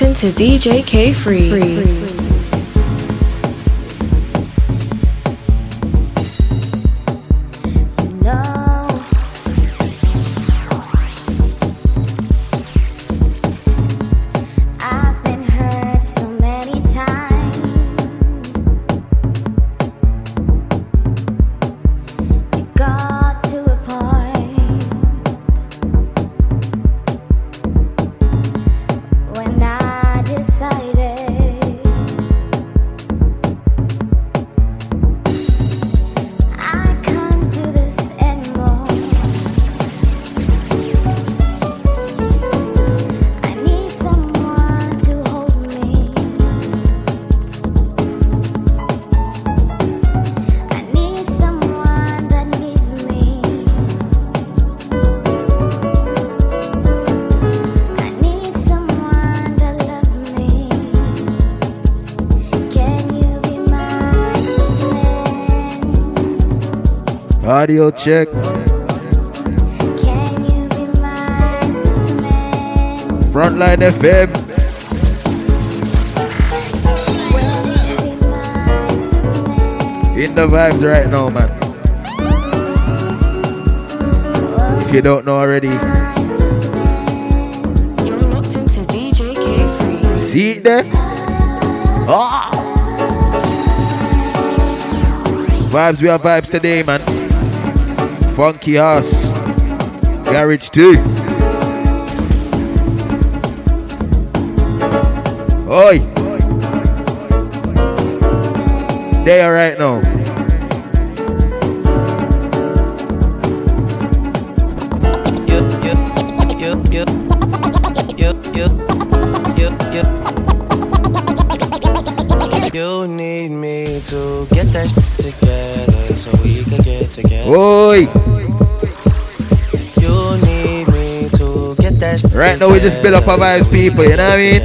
locked into DJ K3. Free. Audio check. Frontline FM. In the vibes right now, man. If you don't know already. See it there? Ah! Vibes, we are vibes today, man. Funky ass Garage too. Oi. They are right now. You need me to get that together so we can get together. Oi! Right now we just build up our vibes, people, you know what I mean?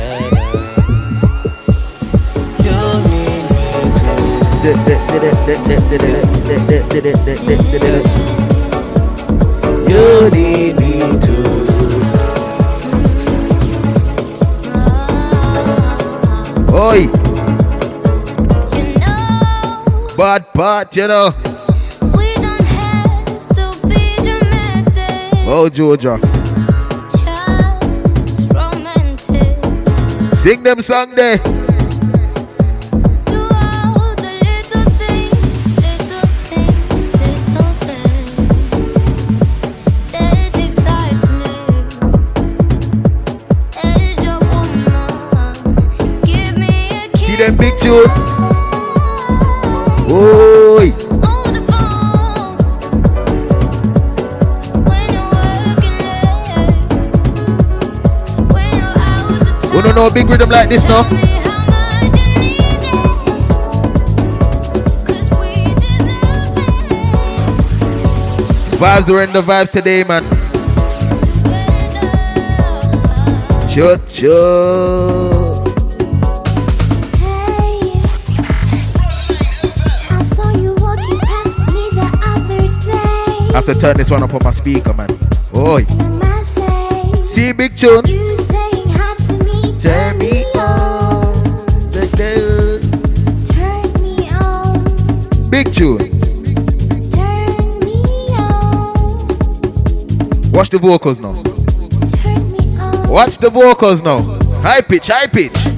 You need me to. Oi! Bad part, you know. Oh, Georgia. Sing them song there. See them big tune. Oi. Oh. A big rhythm like this, no? Vibes are in the vibes today, man. Chut chut. I have to turn this one up on my speaker, man. Oi. See, big tune. Turn me on. Turn me on. Big tune. Turn me on. Watch the vocals now. Turn me on. Watch the vocals now. High pitch, high pitch.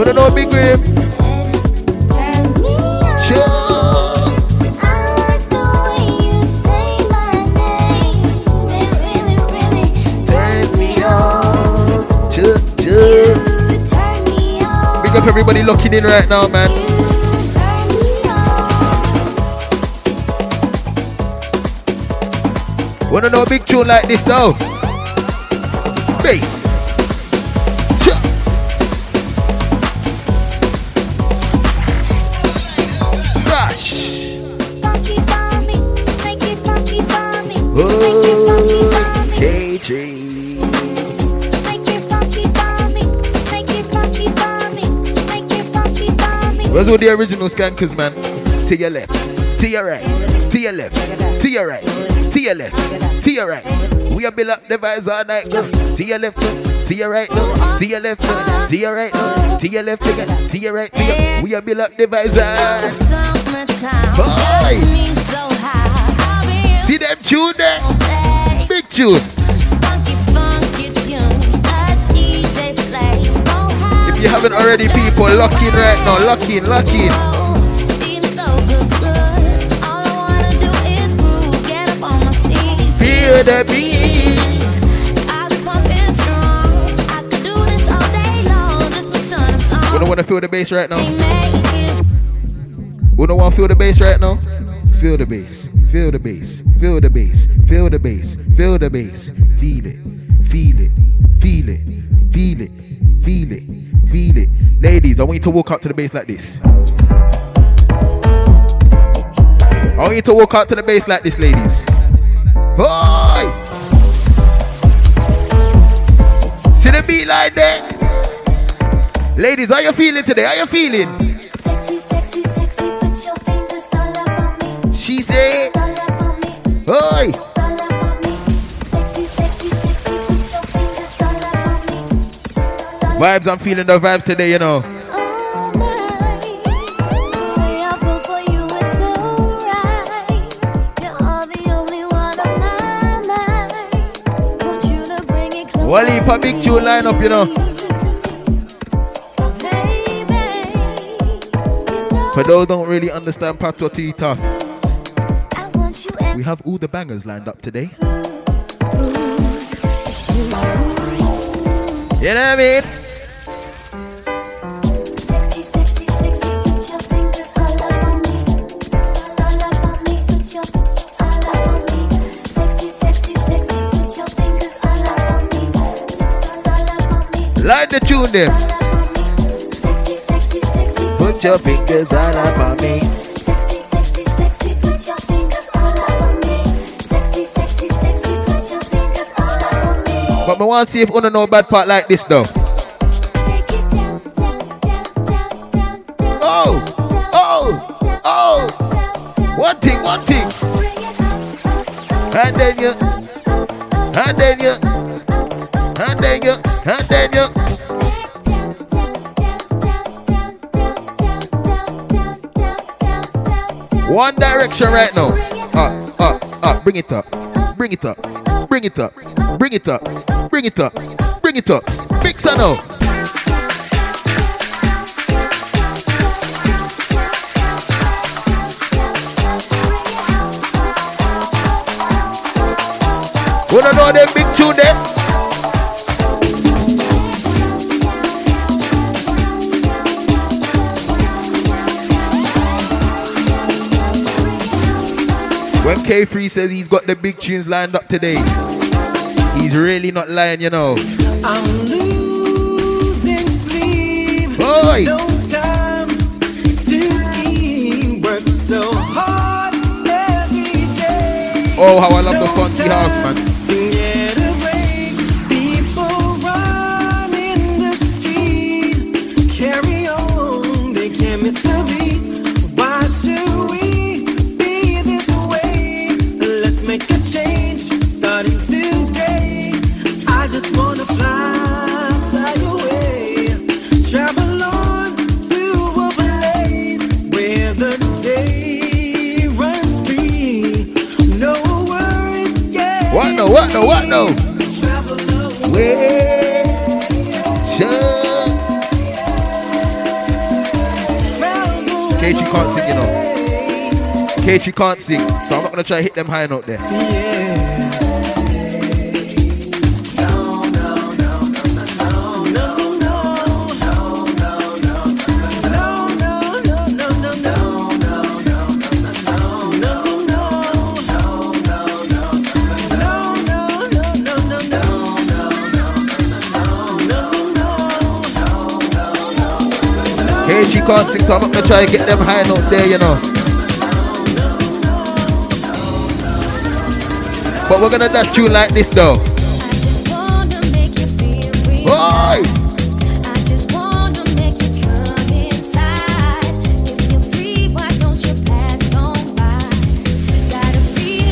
Put it on big grip. Big up everybody locking in right now, man. Wanna know a big tune like this though? Where's all the original skankers, man? To your left, to your right, to your left, to your right, to your left, to your right. We are build up the vibes all night. Go to your left, to your right, to your left, to your right, to your left, to your right. We are build up the vibes all. Boy. See them tune there? Big tune. Haven't already, people, lock in right now. Lock in, lock in. Feel the beat. We don't want to feel the bass right now. We don't want to feel the bass right now. Feel the bass. Feel the bass. Feel the bass. Feel the bass. Feel the bass. Feel it. Feel it. Feel it. Feel it. Feel it. Ladies, I want you to walk out to the bass like this. I want you to walk out to the bass like this, ladies. Boy! See the beat like that? Ladies, how you feeling today? How you feeling? Sexy, sexy, sexy, put your fingers all up on me. She said, All up on me. Oi! Vibes, I'm feeling the vibes today, you know. on me. The way I feel for you is so right. You're the only one on my mind. Want you to bring it closer Wally, for big tune line up, you know. For those don't really understand Pato Tita, I want you we have all the bangers lined up today. You know what I mean? Line the tune them. Put your fingers all up on me. Sexy, sexy, sexy, put your fingers all up on me. Sexy, sexy, sexy, put your fingers all up on me. But me want to see if Una know bad part like this though. Oh, oh, oh. One thing, one thing. And then you, and then you, One direction right now. Up, up, up. Bring it up. Bring it up. Bring it up. Bring it up. Bring it up. Bring it up. Mix it now. Wanna know them big tune them? K3 says he's got the big tunes lined up today, he's really not lying, you know. I'm losing sleep. Boy! No time to. Work so hard every day. Oh, how I love the funky house, man. What no, what no? Wait, sure. K3 can't sing, you know. K3 can't sing, so I'm not gonna try to hit them high note there. AG can't sing, so I'm not gonna try to get them high notes there, you know. But we're gonna dash tune like this though.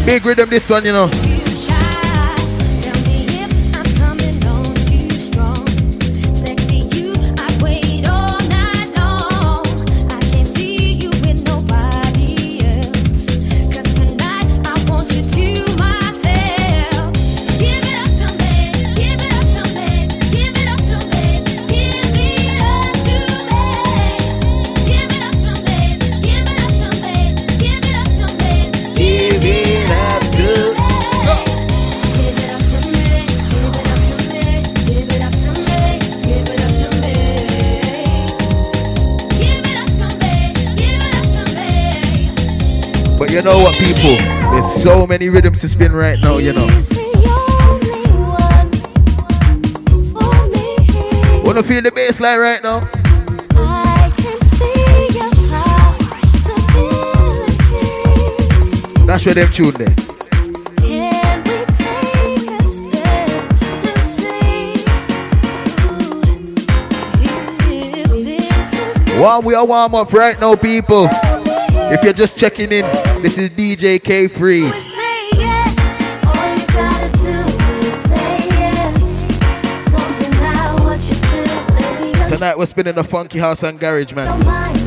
Big rhythm this one, you know. You know what, people? There's so many rhythms to spin right now, you know. Wanna feel the bass line right now? That's where them tune there. While we are warm up right now, people. If you're just checking in, this is DJ K3. Tonight we're spinning the funky house and garage, man.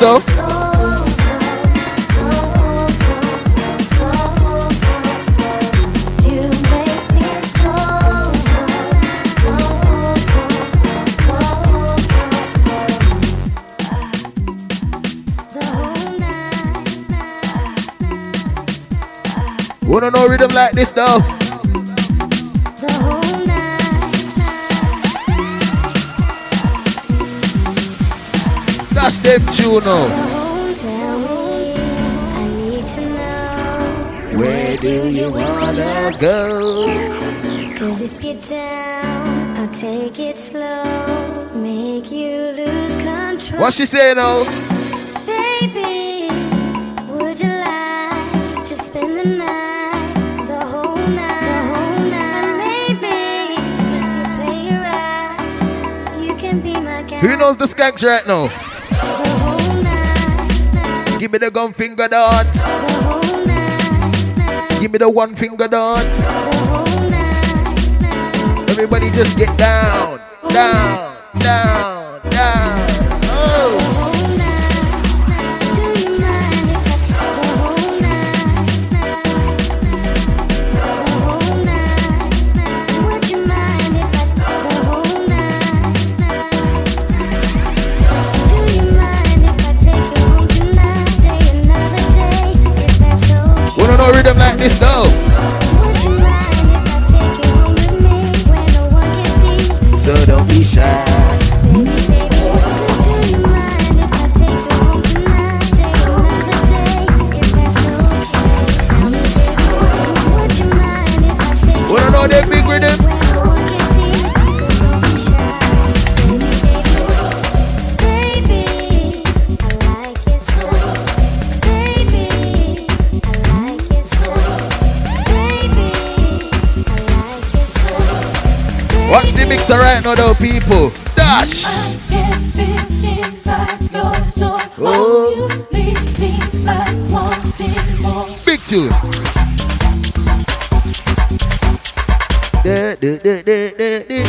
Know? Wanna know rhythm like this though? Them tune now. Where do you wanna go? Cause if you're down, I'll take it slow, make you lose control. What she say now? Oh? Baby, would you like to spend the night, the whole night, the whole night? Maybe if you play right, you can be my guy. Who knows the skanks right now? Give me the gun finger night, Give me the one finger night. Everybody just get down, down, know Mixer right now though, people. Dash. Oh. Big tune. Da, da, da, da, da, da.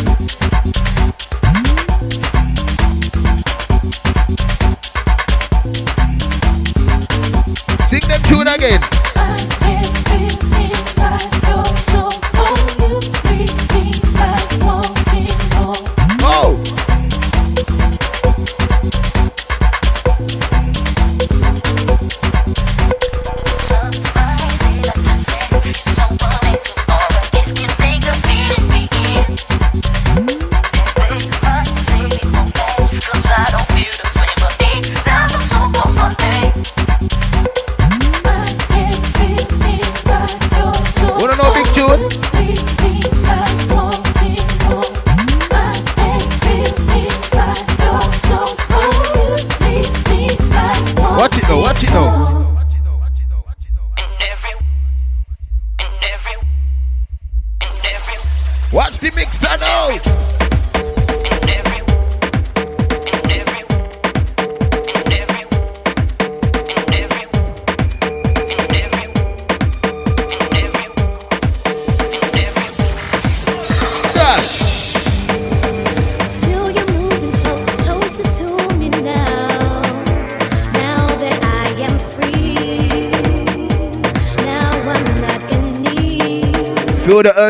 Sing them tune again.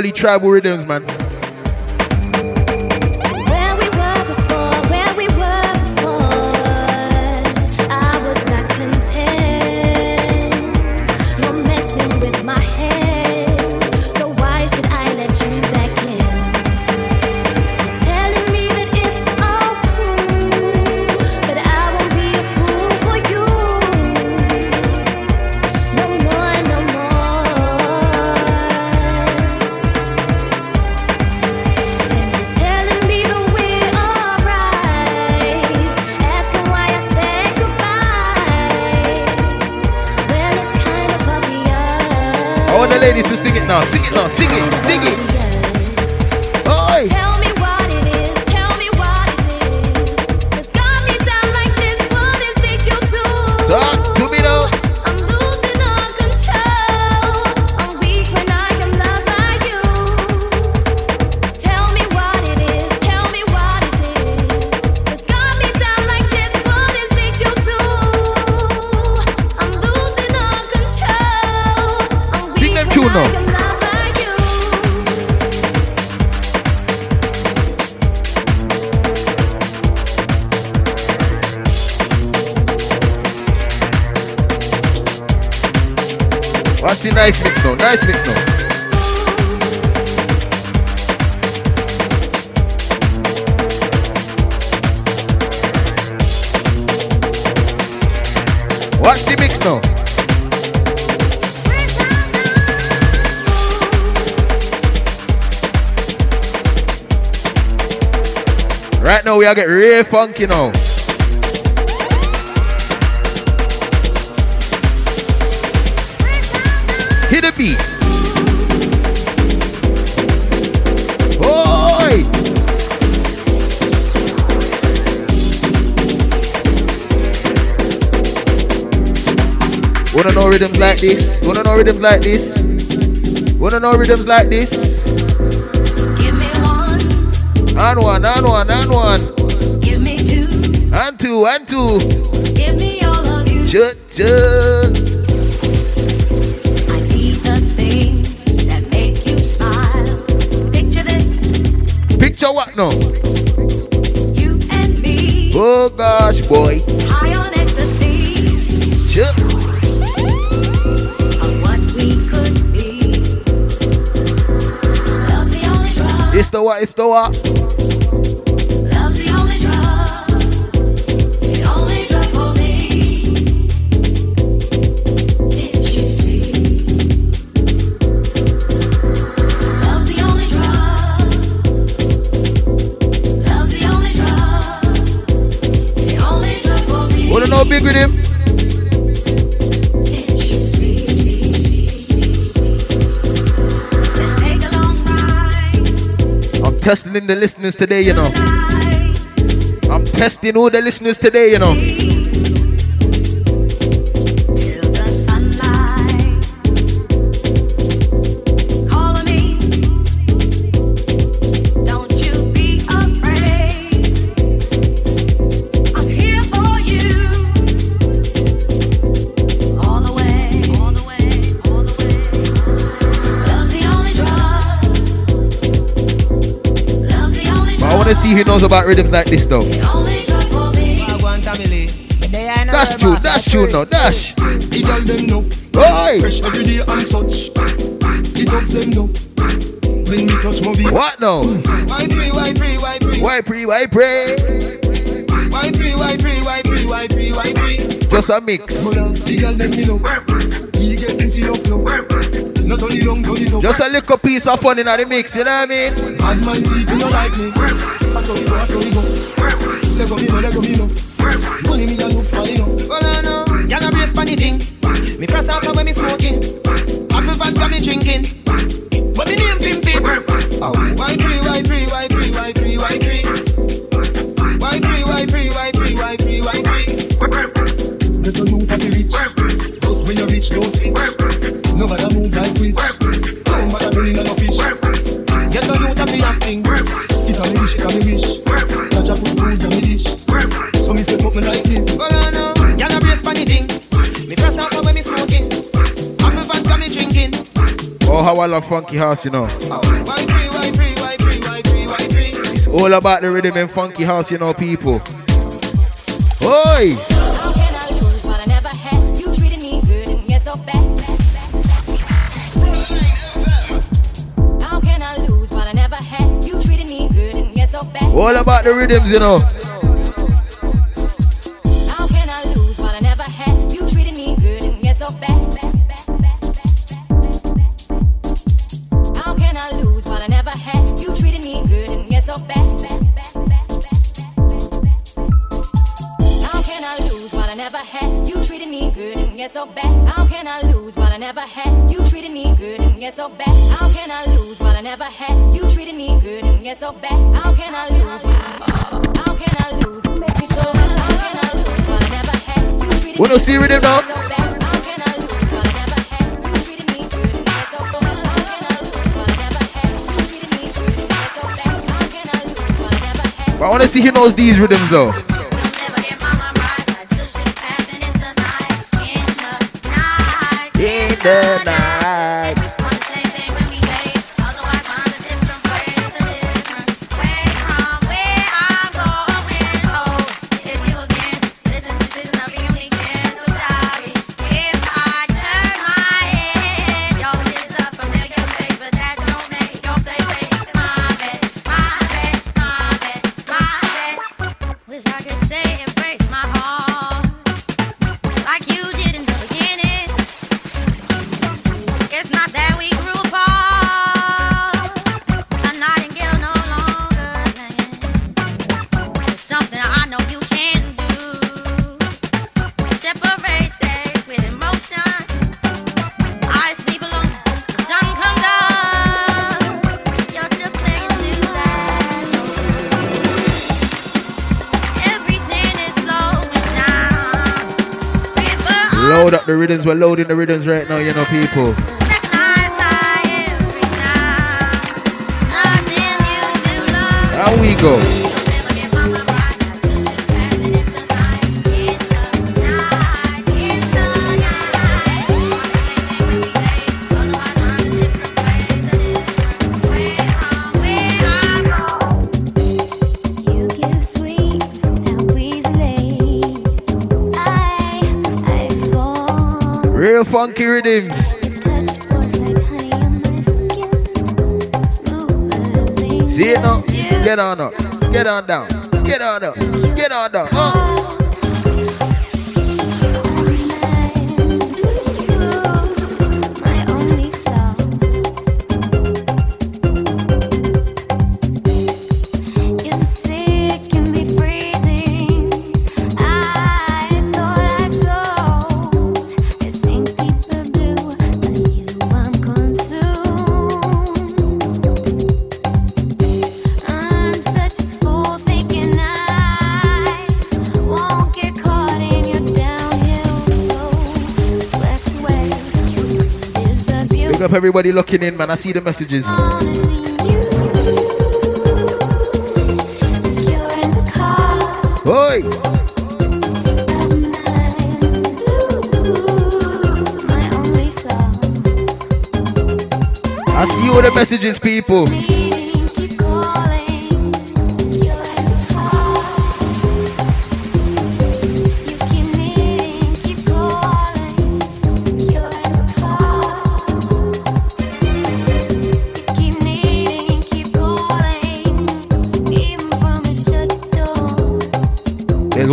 Early tribal rhythms, man. Sing it now. Sing it now. Sing it. Sing it. Nice mix now. Watch the mix now. Right now we are getting real funky now. Wanna know rhythms like this? Wanna know rhythms like this? Wanna know rhythms like this? Give me one, And one, and one, and one, give me two, and two, and two. give me all of you. Chut, chut. I need the things that make you smile. Picture this, Picture what now? you and me, Oh gosh, boy. high on ecstasy Chut. The only drug for me. Wanna know big with him? Testing the listeners today, you know. I'm testing all the listeners today, you know. to see who knows about rhythms like this, though. That's true, that's true now, dash. It does them no. Oi! Fresh every day and such. It does them no. When me touch movie. What now? Why pray, why pray, why pray? Why pray, why pray? Why pray, why pray, why pray, why pray, why pray? Just a mix. Just a little piece of fun in the mix, you know what I mean? go me go, so me no. Money me a look funny no. Well I know, gyal funny thing. Me press out when me smoking. I'm the vodka me drinking, but me name pimpin'. Oh, why why I love funky house, you know. It's all about the rhythm and funky house, you know, people. Oi! All about the rhythms, you know. no see with him now. But honestly, he knows these rhythms though. In the night. rhythms. We're loading the rhythms right now, you know, people. How we go? funky rhythms. See it now? Get on up. Get on down. Get on up. Get on down. Uh. up everybody looking in, man. I see the messages. Oi! I see all the messages, people.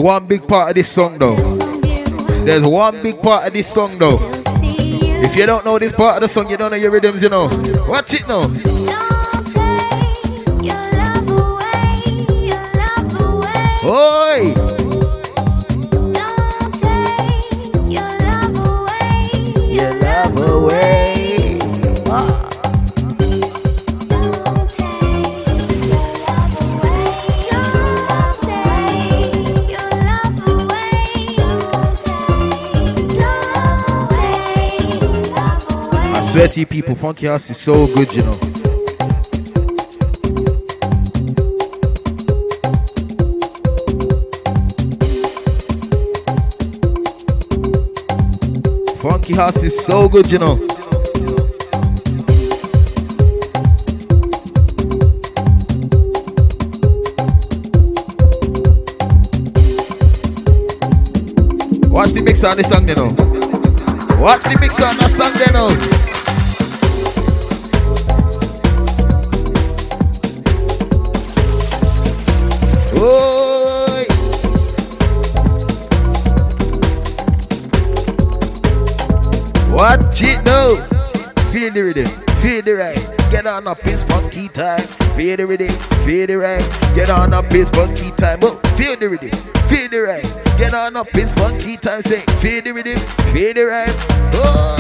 one big part of this song though. There's one big part of this song though. If you don't know this part of the song, you don't know your rhythms, you know. Watch it now. Oh! swear to you people, Funky House is so good, you know. Funky House is so good, you know. Watch the mix on this song, you know. Watch the mix on that song, you know. Cheat now. Feel the rhythm, feel the right. Get on up, it's funky time. Feel the rhythm, feel the right. Get on up, it's funky time. Oh, feel the rhythm, feel the right. Get on up, it's funky time. Say, feel the rhythm, feel the right. Oh.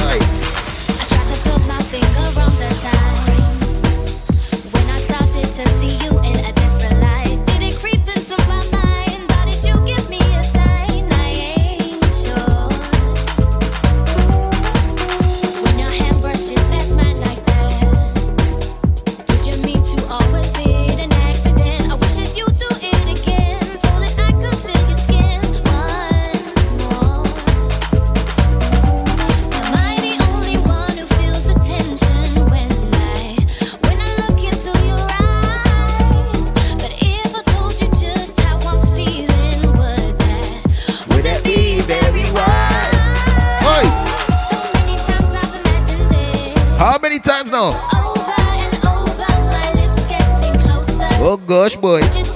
boy.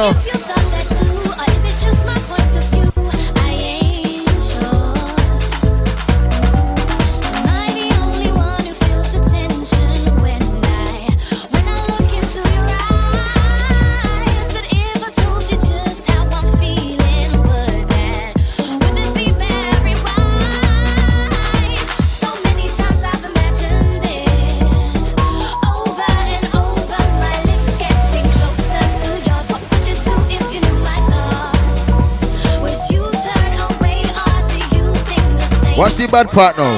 Eso. bad part now.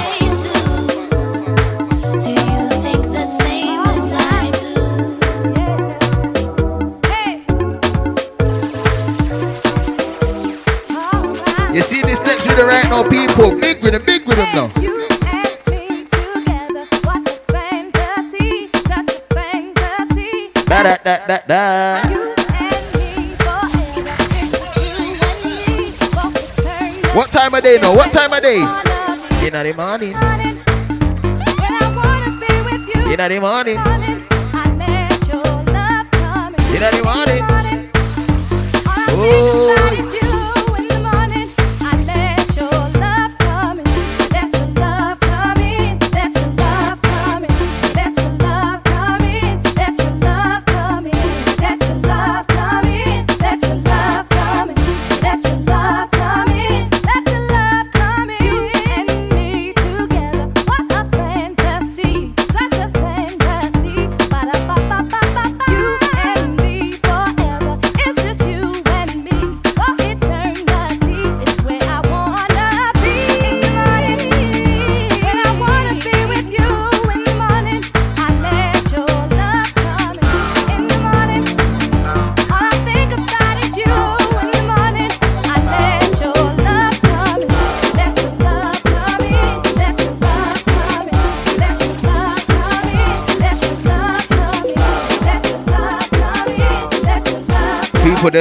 You see this next rhythm right now, people. Big rhythm, big rhythm now. Da da da da da. What time of day now? What time of day? in the morning. In the morning. In the morning. Oh.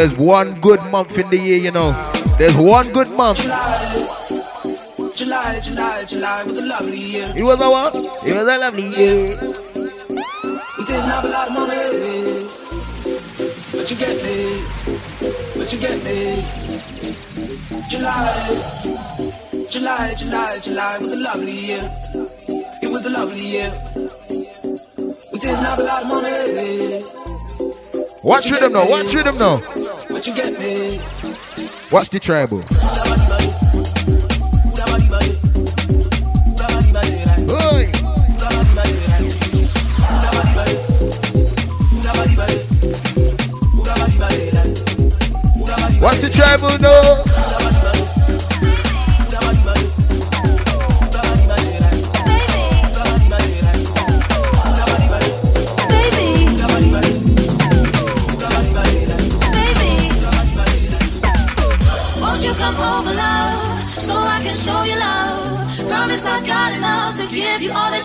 There's one good month in the year, you know. There's one good month. July, July, July was a lovely year. It was a what? It was a lovely year. We didn't have a lot of money, but you get me, but you get me. July, July, July, July was a lovely year. It was a lovely year. We didn't have a lot of money, Watch rhythm now, watch rhythm now. Watch the tribal. Watch the tribal now.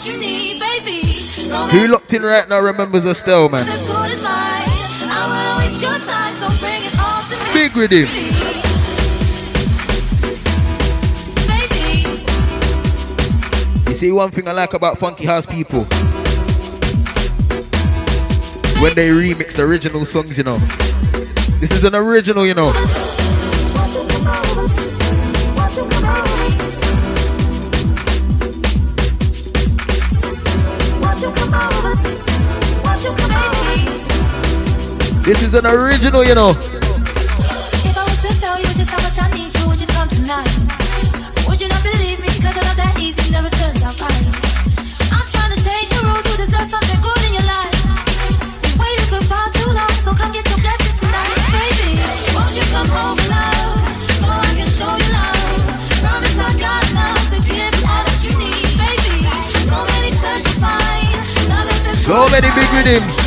You all that you need, baby. Who locked in right now remembers still, man? as good as mine. I will waste your time, so bring it all to me. Big with him. You see, one thing I like about Funky House people when they remix the original songs, you know. This is an original, you know. This is an original, you know. if I was to tell you just how much I need you, would you come tonight? Would you not believe me? Cause I'm not that easy, never turns out right. I'm trying to change the rules, you deserve something good in your life. Been waiting for far too long, so come get your blessings tonight. Baby, won't you come over, love, so I can show you love? Promise I got enough to give all that you need, baby. So many such to find, love that's as So many big rhythms.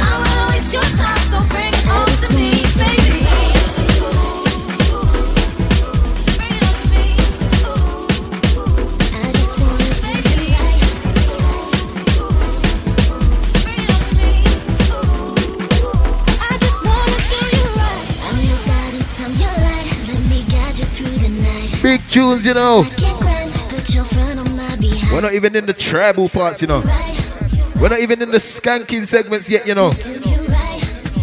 Tunes, you know. We're not even in the tribal parts, you know. We're not even in the skanking segments yet, you know.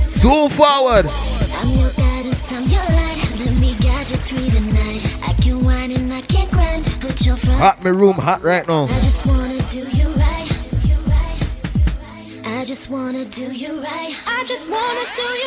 So forward. Hot my room, hot right now. I just wanna do you right. I just wanna do you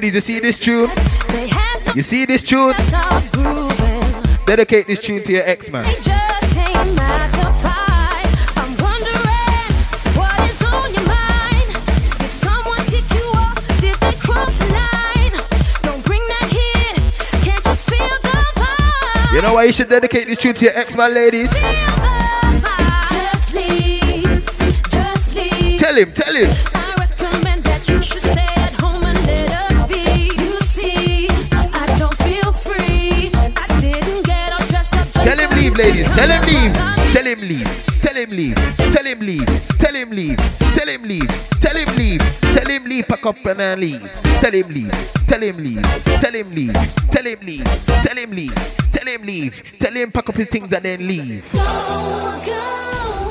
Ladies, you see this tune? They have no You see this tune? Dedicate this tune to your ex man. They just can't match a fight. I'm wondering what is on your mind. Did someone tick you off? Did they cross the line? Don't bring that here. Can't you feel the vibe? You know why you should dedicate this tune to your ex man, ladies? Feel the vibe. Just leave. Just leave. Tell him, tell him. Ladies. Tell him leave. Tell him leave. Tell him leave. Tell him leave. Tell him leave. Tell him leave. Tell him leave. Tell him leave. Pack up and uh, leave. Tell him leave. Tell him leave. Tell him leave. Tell him leave. Tell him leave. Tell him leave. Tell him pack up his things and then leave. Go, go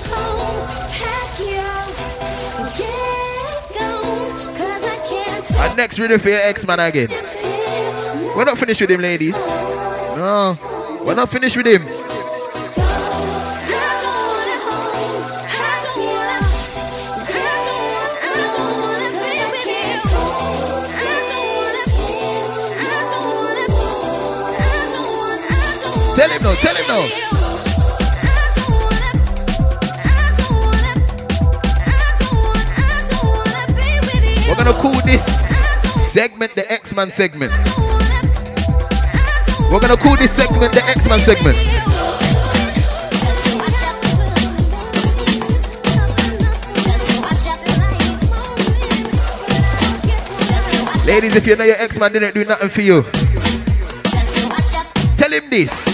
home, pack get What next rhythm for your ex-man again? We're not finished with him, ladies. No, we're not finished with him. Tell him no, tell him no. We're gonna call this segment the X-Man segment. We're gonna call this segment the X-Man segment. Ladies, if you know your X-Man didn't do nothing for you, tell him this.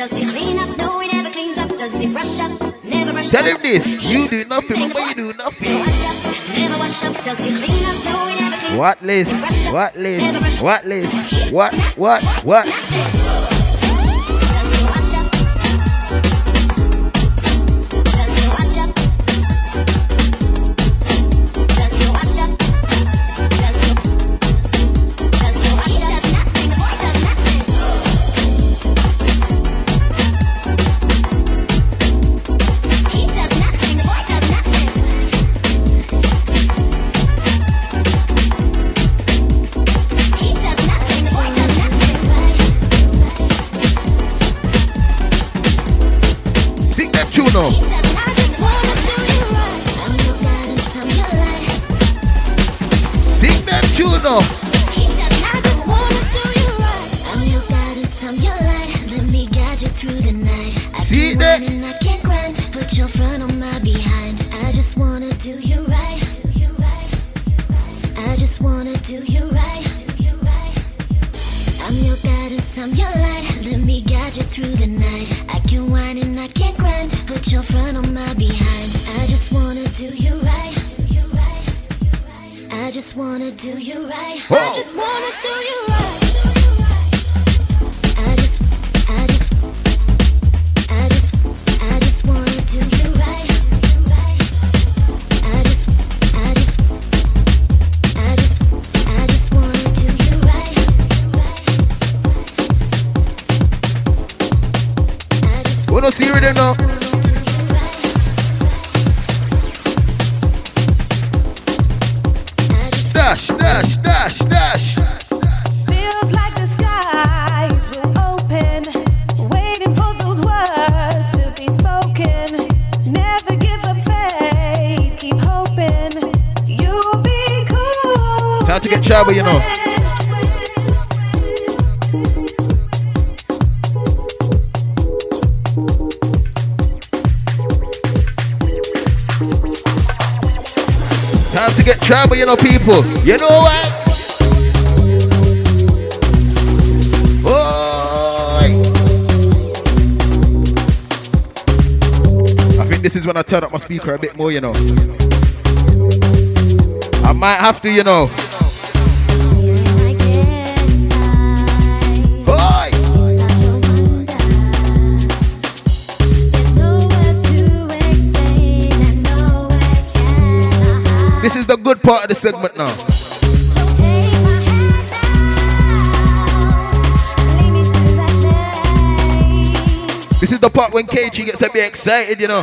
Up, does he clean up? No, he never cleans up. Does he brush up? Never brush Tell up. him this. You do nothing, but you do nothing. Never wash up, does he clean up? No, he never cleans What list? What list? What list? What? What? What? Sing You know what? I think this is when I turn up my speaker a bit more, you know. I might have to, you know. Part of the segment now. This is the part when K3 gets a bit excited, you know.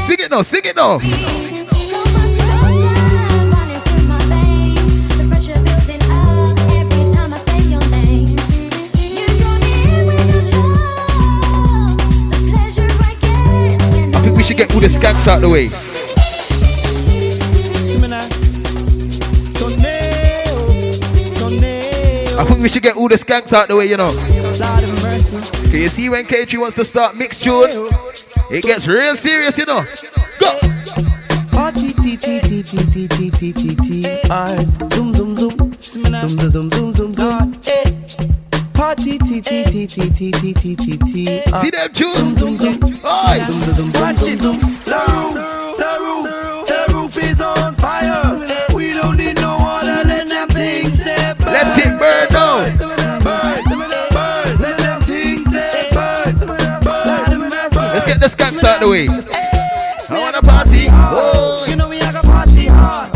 Sing it now, sing it now. I think we should get all the skanks out the way. I think we should get all the skanks out the way, you know. Can you see when K3 wants to start mixed tune? It gets real serious, you know. Go! Party, See them tunes? I wanna party hard. Oh. You know we have a party hard.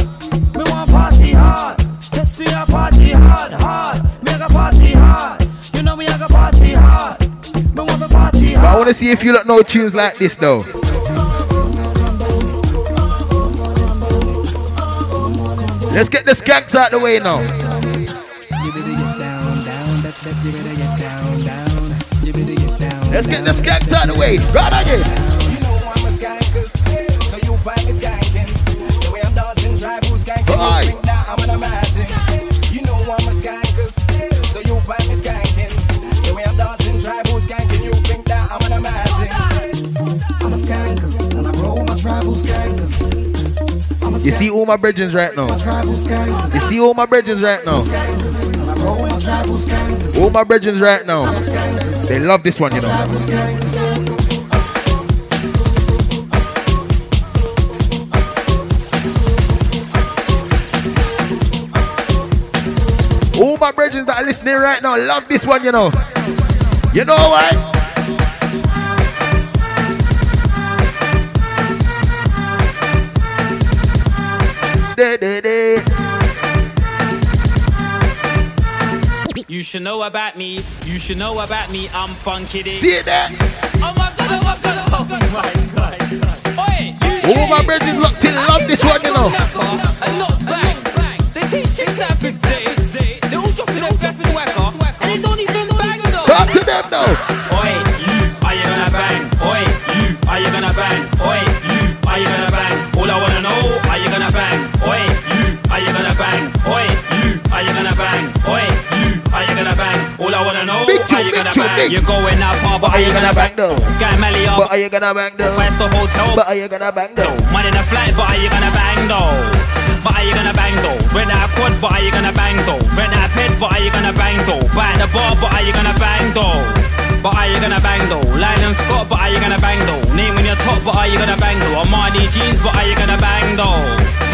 We want party hard. Let's see a party hard, hard. Make a party hard. You know we have a party hard. We want a party hard. But I wanna see if you lot know tunes like this though. Let's get the skanks out the way now. Let's get the skanks out the way. Right again. Who's You know I'm a so you find me skanking. Dancing, who's skanking. You think that I'm an amazing. I'm a and I roll my tribal. You see all my bridges right now. You see all my bridges right now. Tribal. All my bridges right now. They love this one, you know. All my bridges that are listening right now love this one, you know. You know why? Da, da, da. You should know about me. You should know about me. I'm funky. See it there? Oh my god! Oh my god! Oh my god! All my bridges locked in love this one, you know. not bang. They teach you them now. Oi, you, are you gonna bang? Oi, you, are you gonna bang? Oi, you, are you gonna bang? All I wanna know, are you gonna bang? Oi, you, are you gonna bang? Oi, you, are you gonna bang? Oi, you, are you gonna bang? All I wanna know, Big are you big gonna bang? big. You're going out far, but are you gonna bang though? Guy Melly up, But are you gonna bang though? five star hotel, But are you gonna bang though? Man in a flight, but are you gonna bang though? But are you gonna bang though? Red eye quad, but are you gonna bang though? Red eye but are you gonna bang though? Buy the bar, but are you gonna bang though? But are you gonna bang though? Lion Scott, but are you gonna bang though? Name in your top, but are you gonna bang though? Armani jeans, but are you gonna bang though?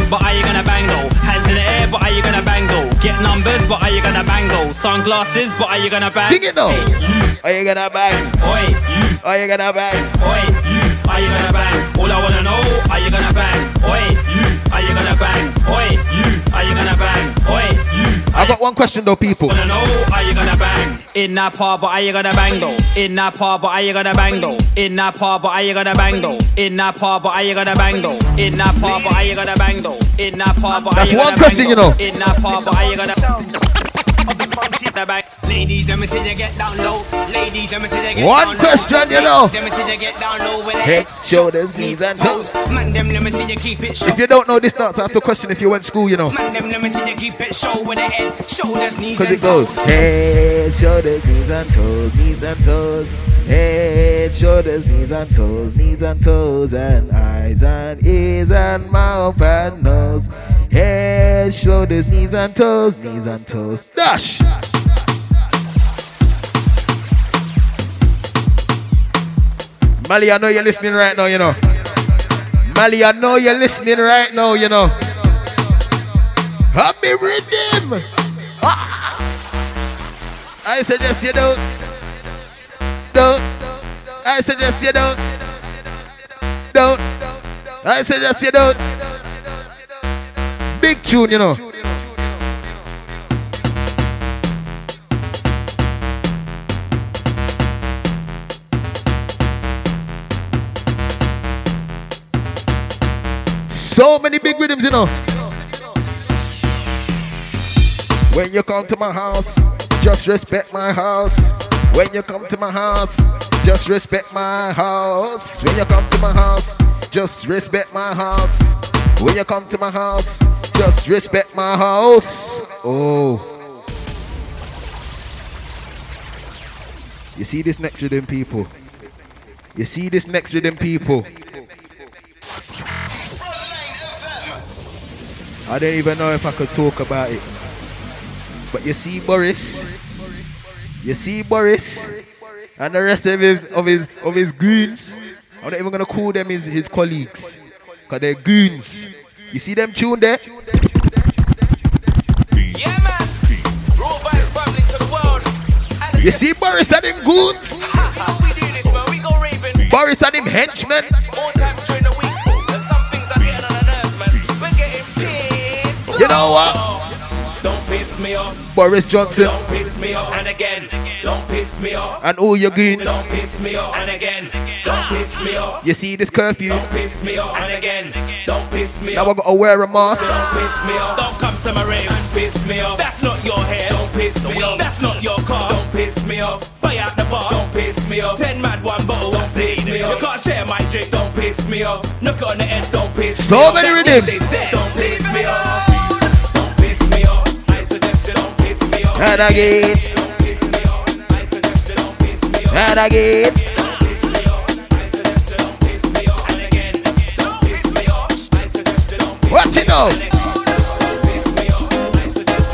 But are you gonna bang though? Hands in the air, but are you gonna bang though? Get numbers, but are you gonna bang though? Sunglasses, but are you gonna bang? Sing it. Hey, you, Are you gonna bang? oi, you, Are you gonna bang? Oi, you, are you gonna bang? All I wanna know, are you gonna bang? Oi, you, are you gonna bang? Oi, you, are you gonna bang? Oi, you, I got one question though, people. wanna know, are you gonna bang? In that part, but are you gonna bang though? In that part, but are you gonna bang though? In that part, but are you gonna bang though? In that part, but are you gonna bang though? In that part, but are you gonna bang though? In that part, but are That's you one gonna question, bang you though? know. In that part, but are you gonna bang? Ladies, let me see you get down low. Ladies, let me see you get One down low. question, you know. Let me see you get down low with Head, shoulders, knees, and toes. Man, them, let me see you keep it show. If you don't know this dance, I have to question if you went to school, you know. Man, them, let me see you keep it show with the head, shoulders, knees, Because and it goes toes. head, shoulders, knees and toes, knees and toes. Head, shoulders, knees and toes, knees and toes, and eyes and ears and mouth and nose. Head, shoulders, knees and toes, knees and toes. Dash! Mali, I know you're listening right now, you know. Mali, I know you're listening right now, you know. Happy rhythm! Ah! I suggest you don't. Don't. I suggest you don't. Don't. I suggest you don't. Big tune, you know. So many big rhythms, you know. When you come to my house, just respect my house. When you come to my house, just respect my house. When you come to my house, just respect my house. When you come to my house, just respect my house. Oh. You see this next rhythm, people? You see this next rhythm, people? I don't even know if I could talk about it. But you see Boris, you see Boris, and the rest of his of his of his goons. I'm not even gonna call them his, his colleagues, cause they're goons. You see them tune there? Yeah, man. Robots family to the world. And You see Boris and him goons? how we do this, man? We go raving Boris and him henchmen. You know what? Don't piss me off. Boris Johnson. Don't piss me off. And again, don't piss me off. And all your goons. Don't piss me off. And again, don't piss me off. You see this curfew? Don't piss me off. And again, don't piss me off. Now I gotta wear a mask. Don't piss me off. Don't come to my rave and piss me off. That's not your hair. Don't piss me off. That's not your car. Don't piss me off. Buy out the bar. Don't piss me off. Ten mad one bottle. Don't piss me off. You can't share my drink. Don't piss me off. Knock it on the head. Don't piss So me off. many That rhythms. Don't piss me off. Off. And again.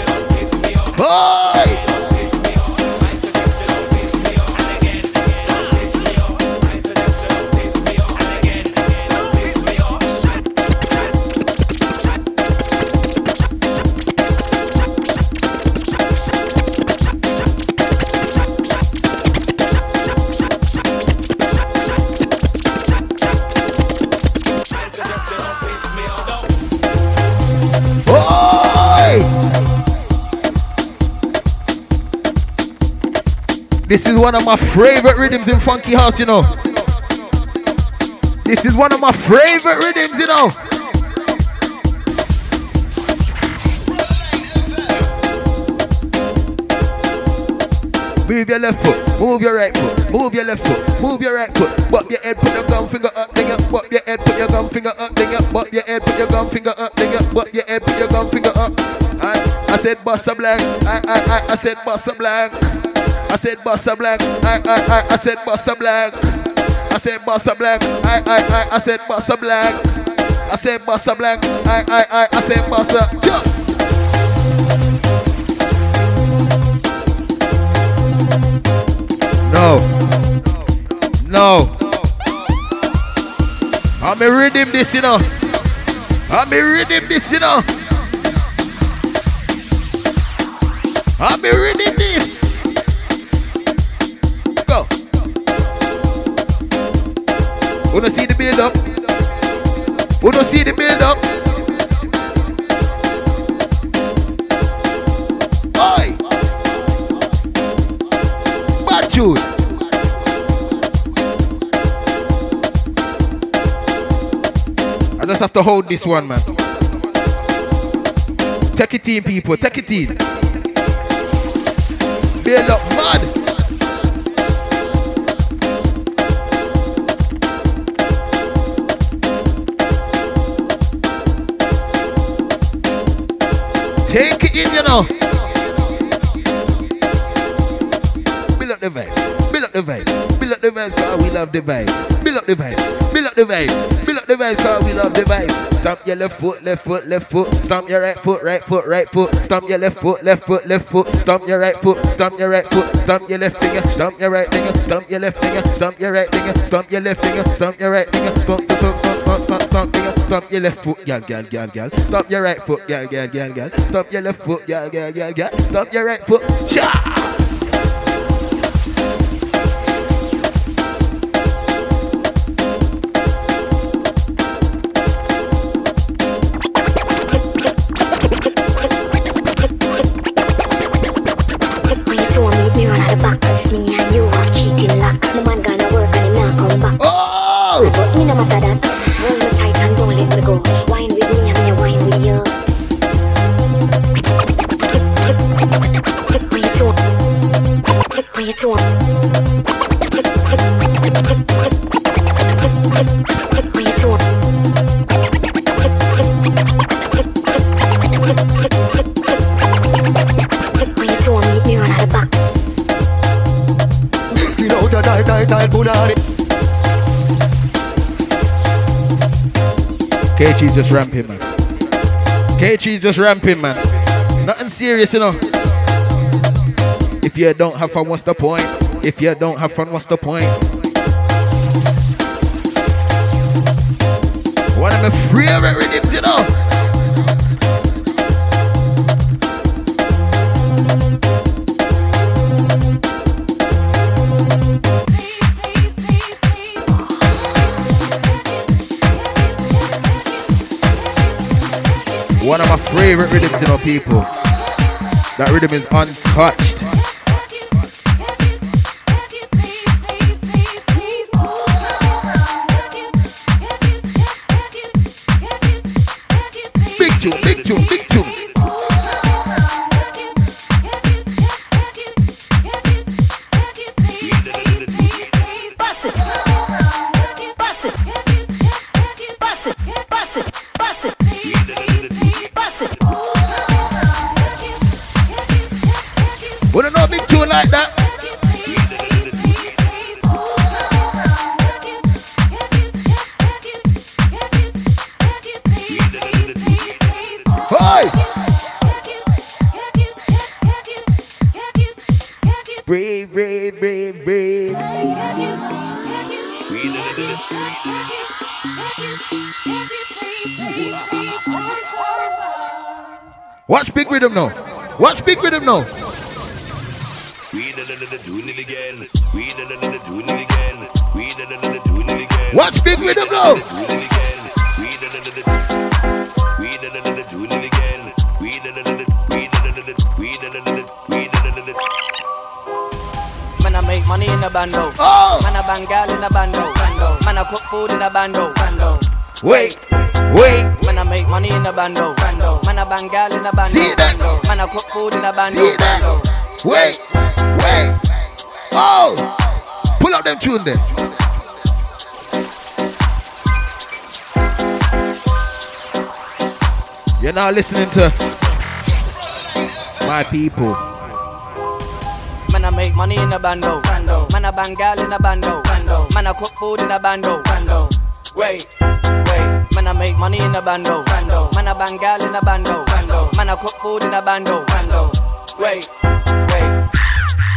Don't piss me off. This is one of my favorite rhythms in Funky House, you know. This is one of my favorite rhythms, you know. Move your left foot, move your right foot, move your left foot, move your right foot. Bop your head, put your gum finger up, then you bop your head, put your gum finger up, then you bop your head, put your gum finger up, then you bop your head, put your gum finger up. I, I said bossa blank, I, I, I, I said bossa blank. I said bossa blank, I, I, I, I said bossa blank. I said bossa blank, I, I, I, I said bossa blank. I said bossa blank, I, I, I, I said bossa. Jump. No. No. I'm a rhythm this, you know. I'm a rhythm this, you know. I'm a rhythm this. Wanna see the build up? Wanna see the build up? Oi! Bad tune. I just have to hold this one, man. Take it in, people. Take it in. Build up mad. Take it in, you know. Build up the vibes. Build up the vibes. Build up the vibes, we love the vibes. Build up the vibes. Build up the vibes. Up the vibes, cause we love the vibes. Stomp your left foot, left foot, left foot. Stomp your right foot, right foot, right foot. Stomp your left foot, left foot, left foot. Stomp your right foot, stomp your right foot. Stomp your left finger, stomp your right finger. Stomp your left finger, stomp your right finger. Stomp your left finger, stomp your right finger. Stomp, stomp, stomp, stomp, stomp, stomp finger. Stomp your left foot, gal, gal, gal, gal. Stomp your right foot, gal, gal, gal, gal. Stomp your left foot, gal, gal, gal, gal. Stomp your right foot, cha. Ramping, man. K3's just ramping, man. Nothing serious, you know. If you don't have fun, what's the point? If you don't have fun, what's the point? One of my favorite favorite rhythms, you know, people. That rhythm is untouched. Da. We da da da da. Man, I make money in a bando. Oh. Man, I bang gal in a bando. bando. Man, I cook food in a bando. bando. Wait, wait. Man, I make money in a bando. bando. Man, I bang gal in a bando. See bando. Man, I cook food in a bando. See bando. Wait, wait. Oh, pull up them tune there. You're now listening to my people. Man, I make money in a bando. bando. Man, I bang gal in a bando. bando. Man, I cook food in a bando. bando. Wait. Man, I make money in a bando. bando. Man, I bang gal in a bando. bando. Man, I cook food in a bando. bando. Wait, wait.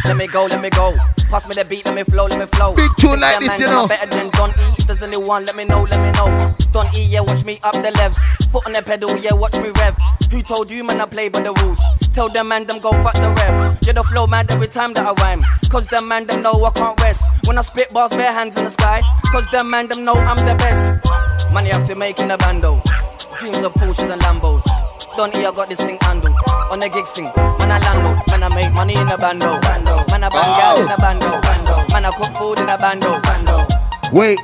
Let me go, let me go. Pass me the beat, let me flow, let me flow. Big tune Think like this, you know. Better than Don E. If there's anyone, let me know, let me know. Don E, yeah, watch me up the levs. Foot on the pedal, yeah, watch me rev. Who told you, man, I play by the rules? Tell them, man, them go fuck the rev. Yeah, the flow, man, every time that I rhyme. Cause them, man, them know I can't rest. When I spit bars, bare hands in the sky. Cause them, man, them know I'm the best. Money have to make in a bando. Dreams of Porsches and Lambos. Don E, I got this thing handled. On the gigs thing, man, I landlord. Man, I make money in a bando. bando. Man, I bang gal in a bando. bando. Man, I cook food in a bando. bando. Wait,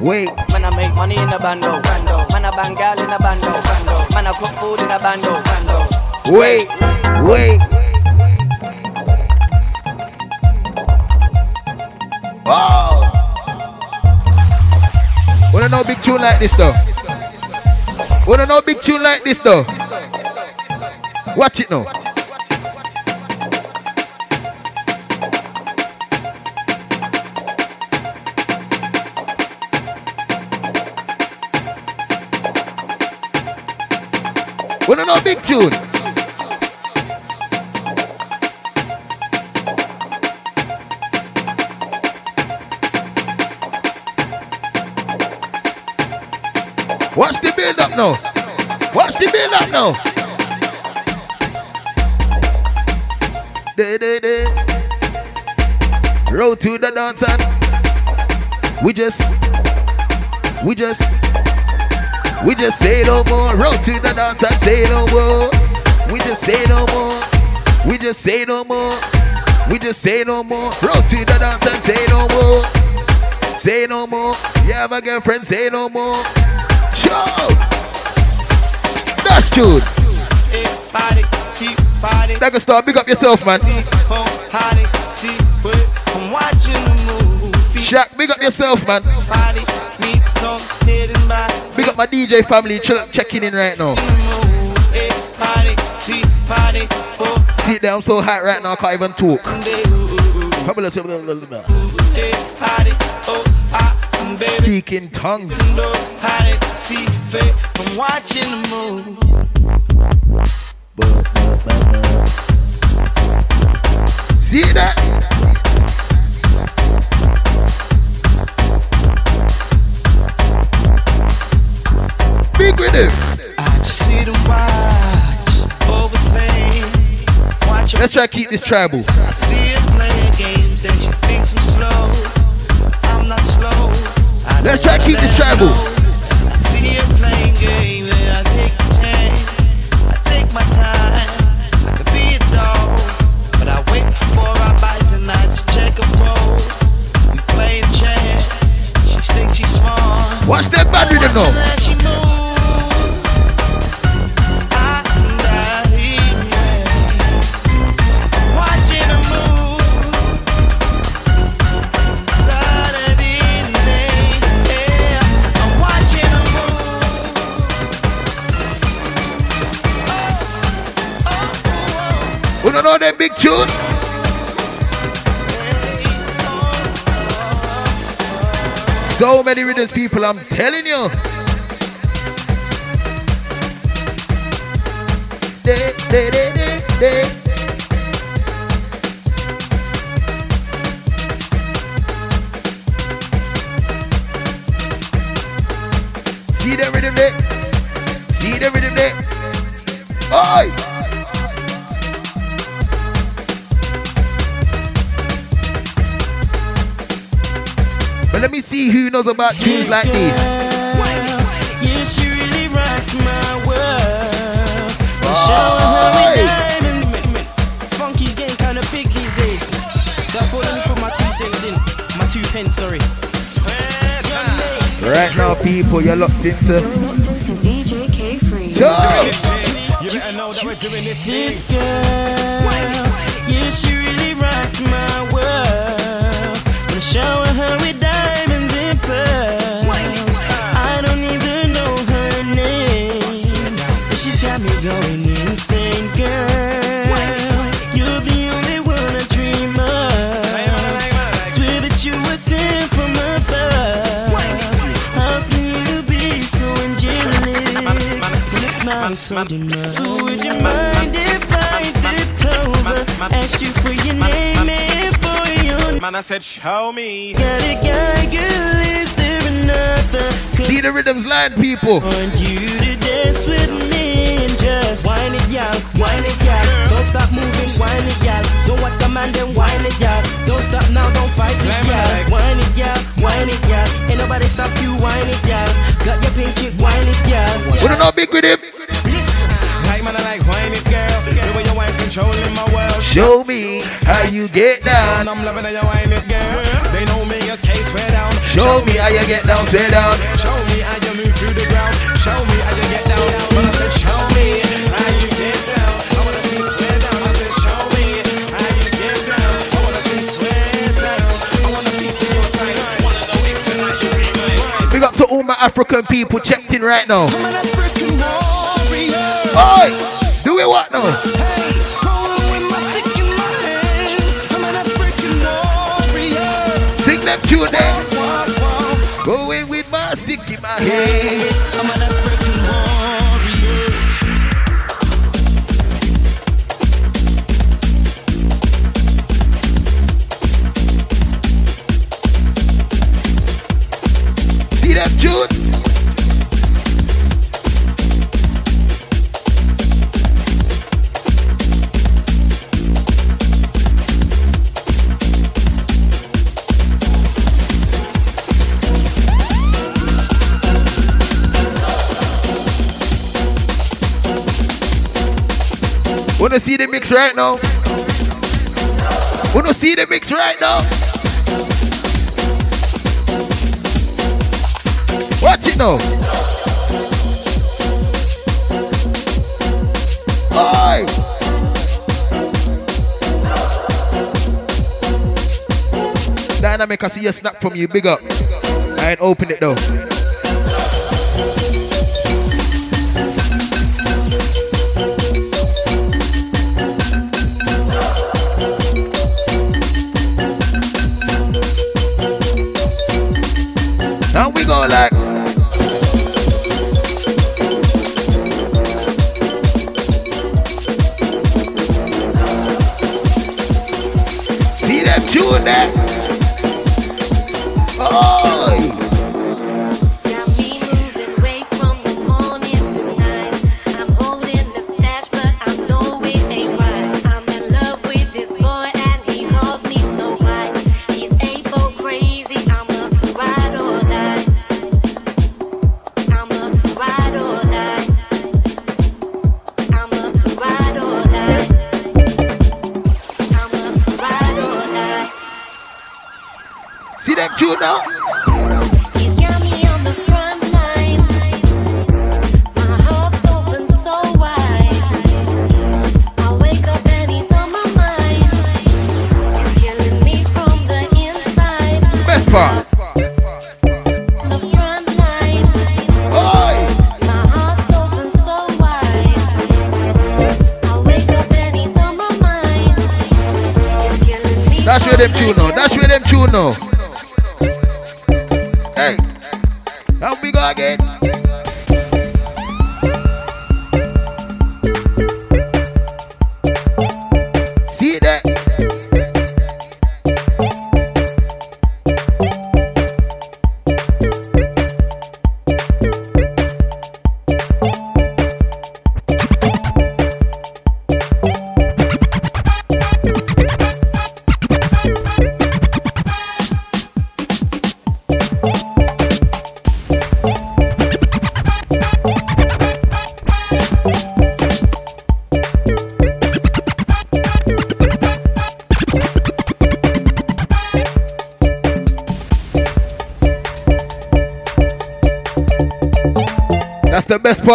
wait. Man, I make money in a bando. bando. Man, I bang gal in a bando. bando. Man, I cook food in a bando. bando. Wait, wait. Oh! Wanna know big tune like this though? Wanna know big tune like this though? Watch it now. Wanna know big tune? Now. Watch the build up now. Day, day, day. Road to the dance and we just, we just, we just say no more. Road to the dance and say no more. We just say no more. We just say no more. We just say no more. Road to the dance and say no more. Say no more. You have a girlfriend, say no more. Show. Man. Home, hottie, see, but I'm watching the movie. Shaq, big up yourself, man. Body, meet some hidden by Big up my DJ family chill, checking in right now. See there, I'm so hot right now, I can't even talk. Baby, Speak in tongues. no, hottie, see, babe, I'm watching the movie. See that? Big with him. I just sit and watch, overthink, watch Let's try to keep this tribal. I see her playing games and she thinks I'm slow. Let's try to keep this let her tribal. I see her playing games and I take a chance. I take my time. I could be a dog, but I wait before I bite and I just check a roll. We playing chess. She thinks she's smart. Watch that bad rhythm know that big tune. So many rhythms, people, I'm telling you. See the rhythm there. See the rhythm there. Oi! But let me see who knows about tunes like this. Yeah, she really rocked my world. Oi! diamond. Funky's getting kind of big these days. So I thought let me put my two cents in. My two pence, sorry. Right now, people, you're locked into. To DJ K3. Joe! You better know that we're doing this. This girl, yeah, she really rocked my world. Wanna shower her with going insane, girl. You're the only one I dream of. I swear that you were sent from above. How can you be so angelic? When you smile so demure. So would you mind if I tipped over? Asked you for your name and for your Man, I said, show me. Got a guy, girl, is there another? See the rhythms line, people. Want you to dance with me and just whine it, y'all, whine it, y'all. Don't stop moving, whine it, y'all. Don't watch the man, then whine it, y'all. Don't stop now, don't fight it, y'all. Whine it, y'all, whine it, y'all. Ain't nobody stop you, whine it, y'all. Got your paycheck, whine it, y'all. We don't know big with him. Listen. Like man, I like whine it, girl. The way your wine's controlling my world. Show me how you get down. I'm loving how you whine it, girl. They know me as K swear down. Show me how you get down, swear down. Show me how you move through the ground. African people checked in right now. I'm an African warrior. Oi! Do we what now? Eh? Hey, rolling with my stick in my hand. I'm an African warrior. Sing them tune there. Walk, walk. Going with my stick in my hand. Wanna see the mix right now? Wanna see the mix right now? Watch it now. Oi! Dynamic, I see a snap from you. Big up. I ain't opened it though. Like. Them tune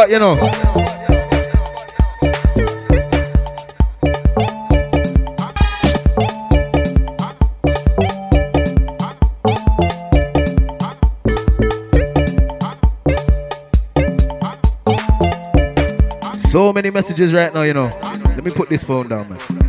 You know. So many messages right now, you know. Let me put this phone down, man.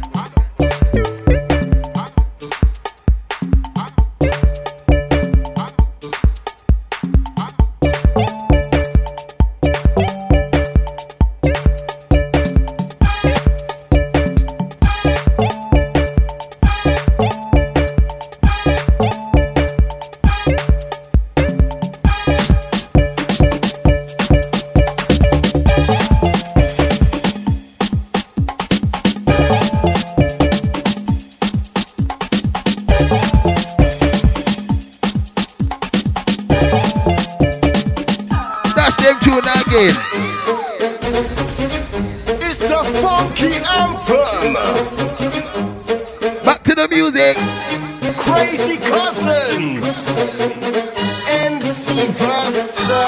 MC Versa.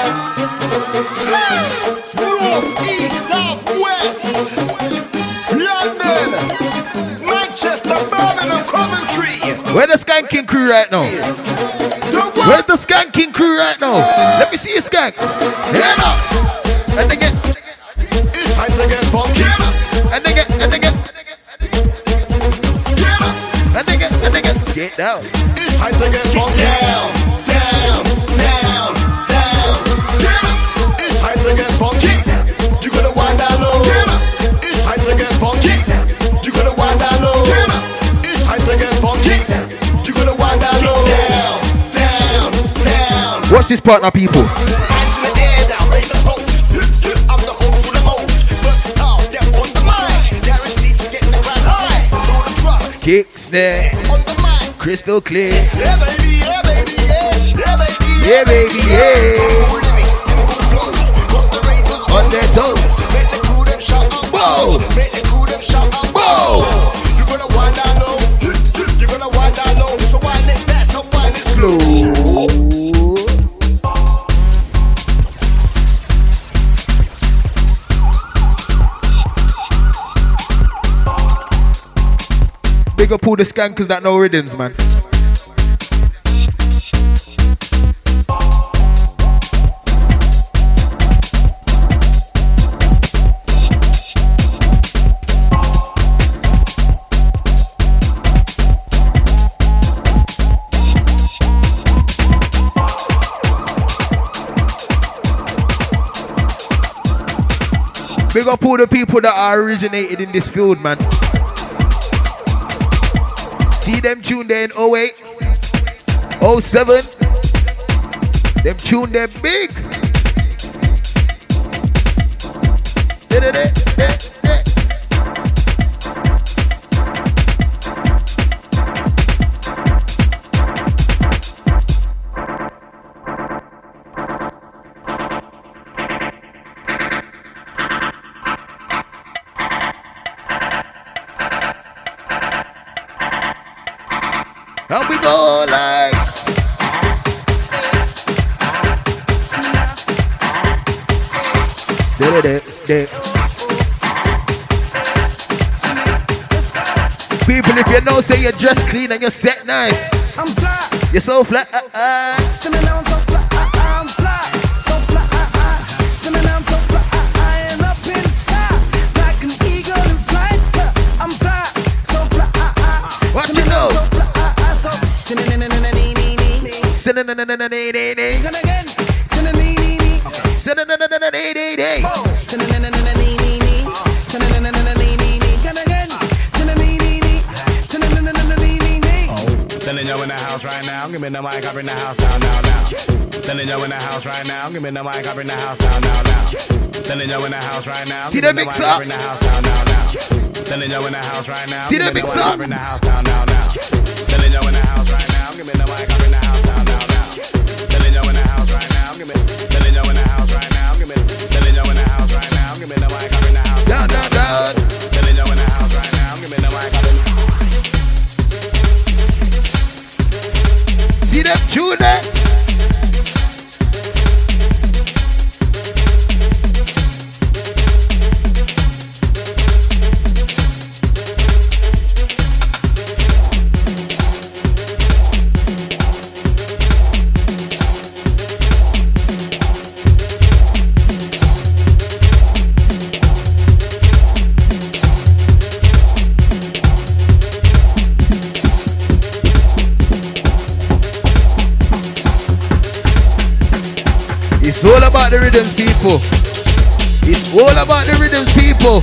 North, east, south, west. London. Manchester, Birmingham, Coventry. Where the skanking crew right now? Where's the skanking crew right now? Let me see you skank. Hand up. And then get. It's time to get funky. And then get. And then get. And then get. And then get. Get down. It's time to get high. this the drop, Kick, snare, crystal clear. Yeah, baby, yeah, baby, yeah. Yeah, baby, Yeah, On their toes. Whoa. Whoa. You gonna wind down low. Up all the skankers that know rhythms, man. Big up all the people that are originated in this field, man. See them tune there in 08, 07. Them tune there big. And you're set nice. I'm fly. You're so flat. Uh, uh. See me now, I'm so fly. I'm fly. So fly. See me now, I'm so fly. I am up in the sky like an eagle in flight. I'm fly. So fly. What See you know? So fly. So. Again. Oh. The mic up in the house now, now, now. Telling you in the house right now, give me the mic up in the house now, now, now. Telling you in the house right now, See the mix up? in the house now, now, now. Telling you in the house right now, See the mix up? in the house now, now, now. Telling you in the house right now, give me the mic up in the house now, now, now. Telling you in the house right now, give me. Telling you in the house right now, give me. Telling you in the house right now, give me the mic up in the house. Down, down, down. Them tune there? It's all about the rhythms, people. It's all about the rhythms, people.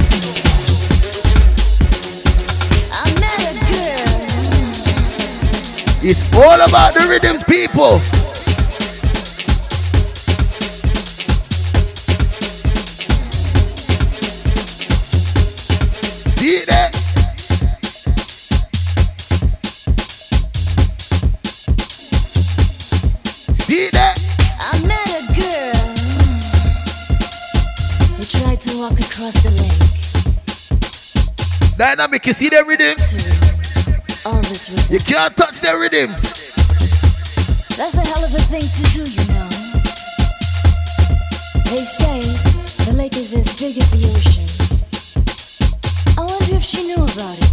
I met a girl. It's all about the rhythms, people. Dynamic, you see them rhythms? You can't touch their rhythms. That's a hell of a thing to do, you know. They say the lake is as big as the ocean. I wonder if she knew about it.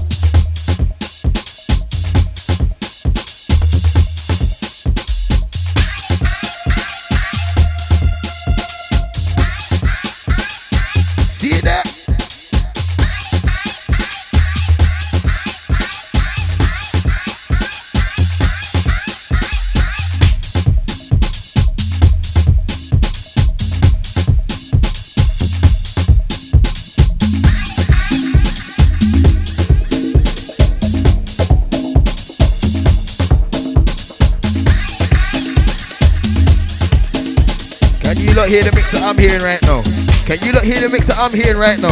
I'm hearing right now? Can you lot hear the mix that I'm hearing right now?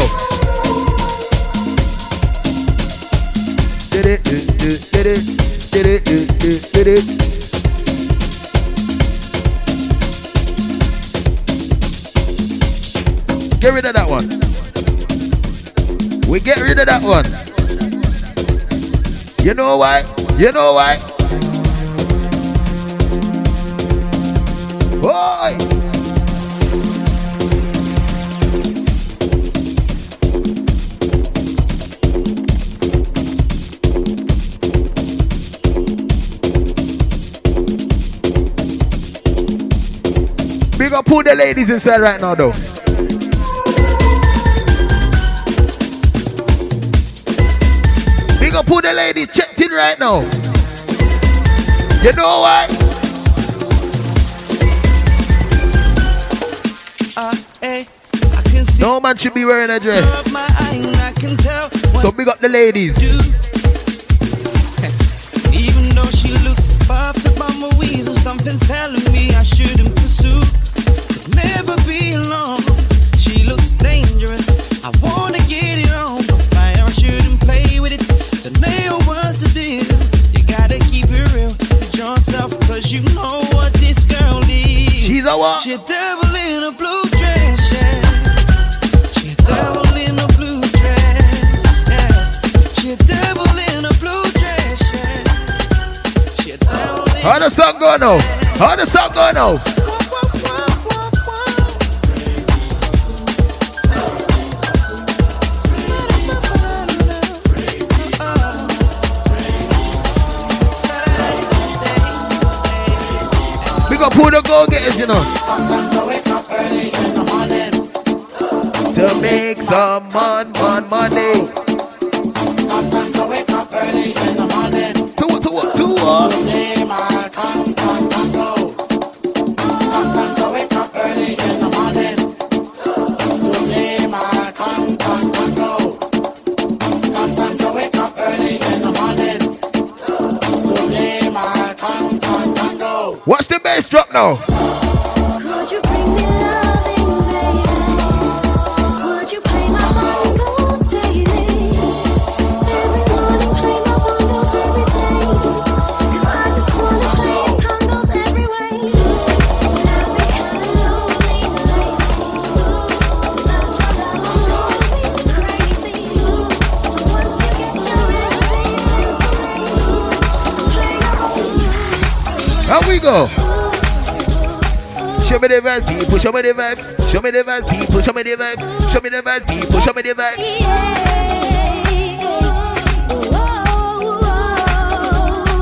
Get rid of that one. We get rid of that one. You know why? You know why? Put the ladies inside right now though. Big up put the ladies checked in right now. You know why? Uh, hey, I can see No man should be wearing a dress. of my eye and I can tell So big up the ladies. Go now? How the song go now? We gonna pull the go getters, you know. To make some mon, mon money. Your How we go? Show me the vibe, people. Show me the vibe. Show me the vibe, people. Show me the vibe. Show me the vibe, people. Show me the vibe.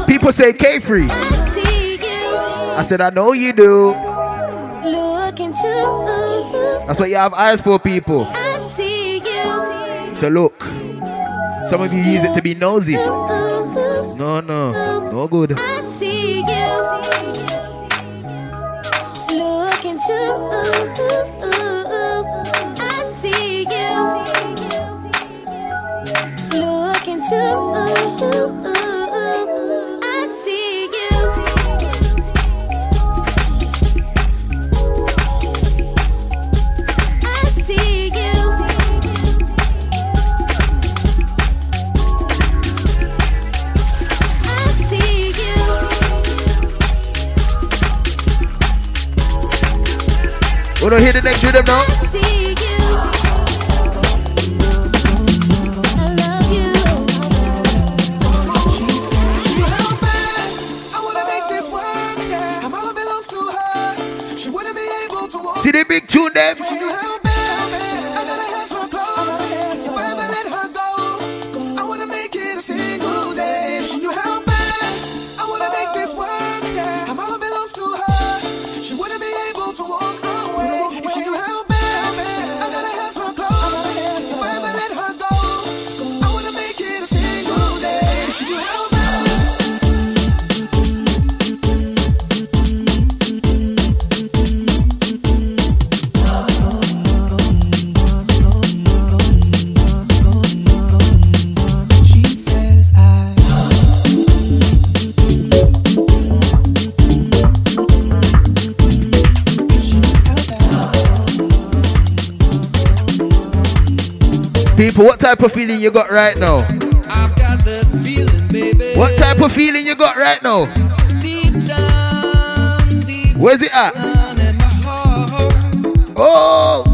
People say K3. I said I know you do. That's what you have eyes for, people. To look. Some of you use it to be nosy. No, no, no good. I you. Wanna hear the next rhythm now? People, what type of feeling you got right now? I've got that feeling, baby. What type of feeling you got right now? Deep down, deep Where's it at? down in my heart. Oh!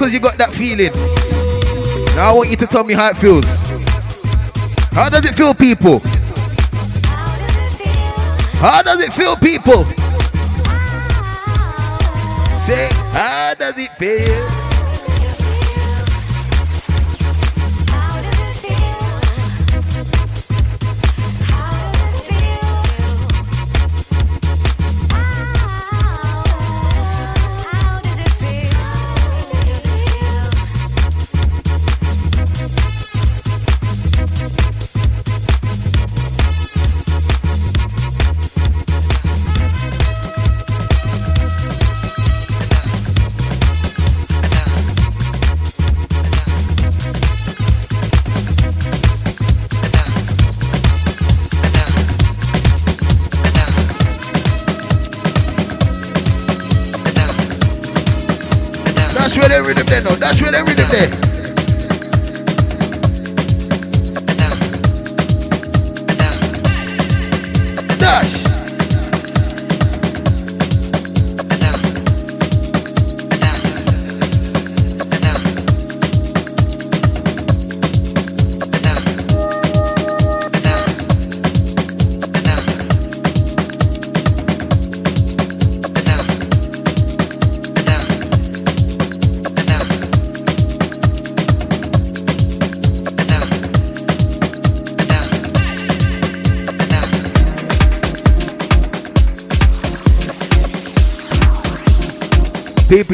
Because you got that feeling. Now I want you to tell me how it feels. How does it feel, people? How does it feel, people? Say, how does it feel?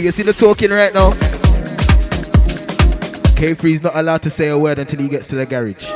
You see the talking right now? K3's not allowed to say a word until he gets to the garage.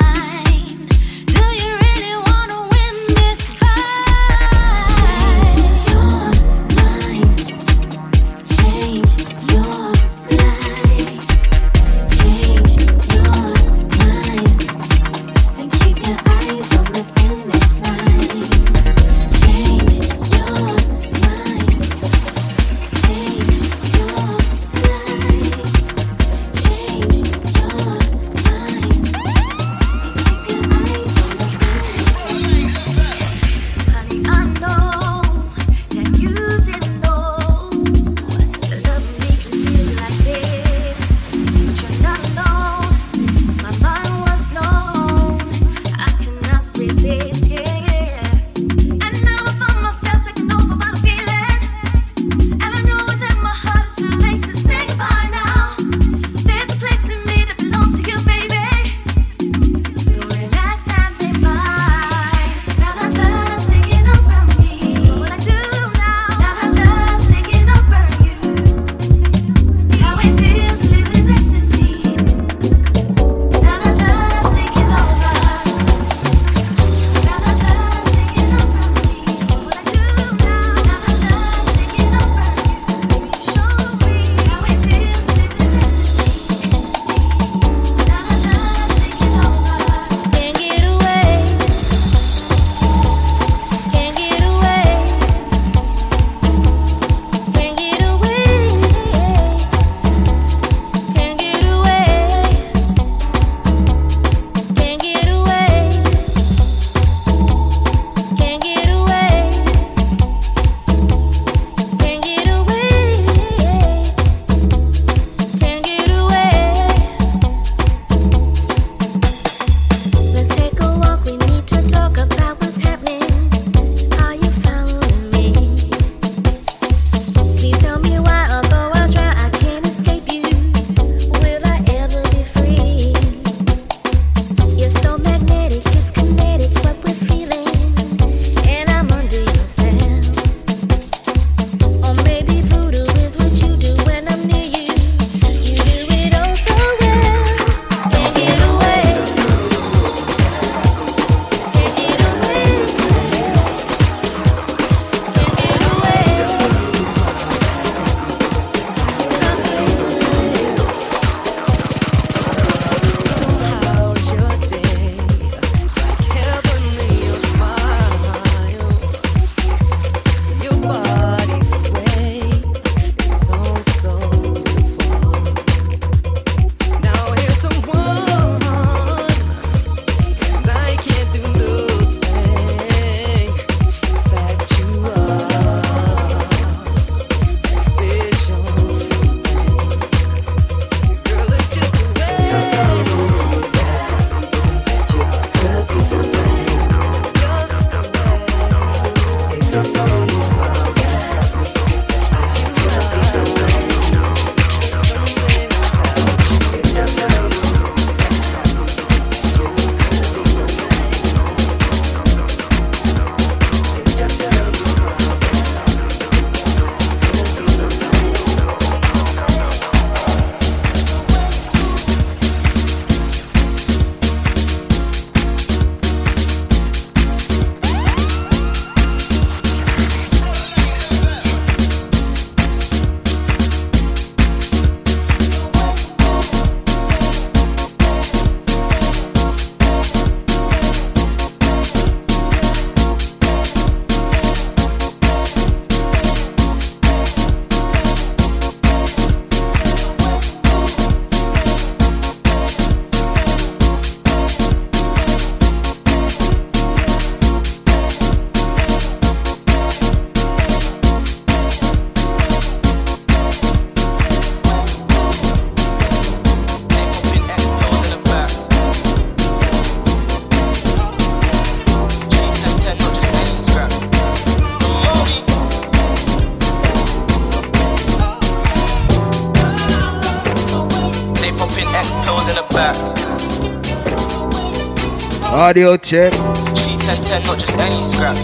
Audio oh, check. G1010, not just any scrap.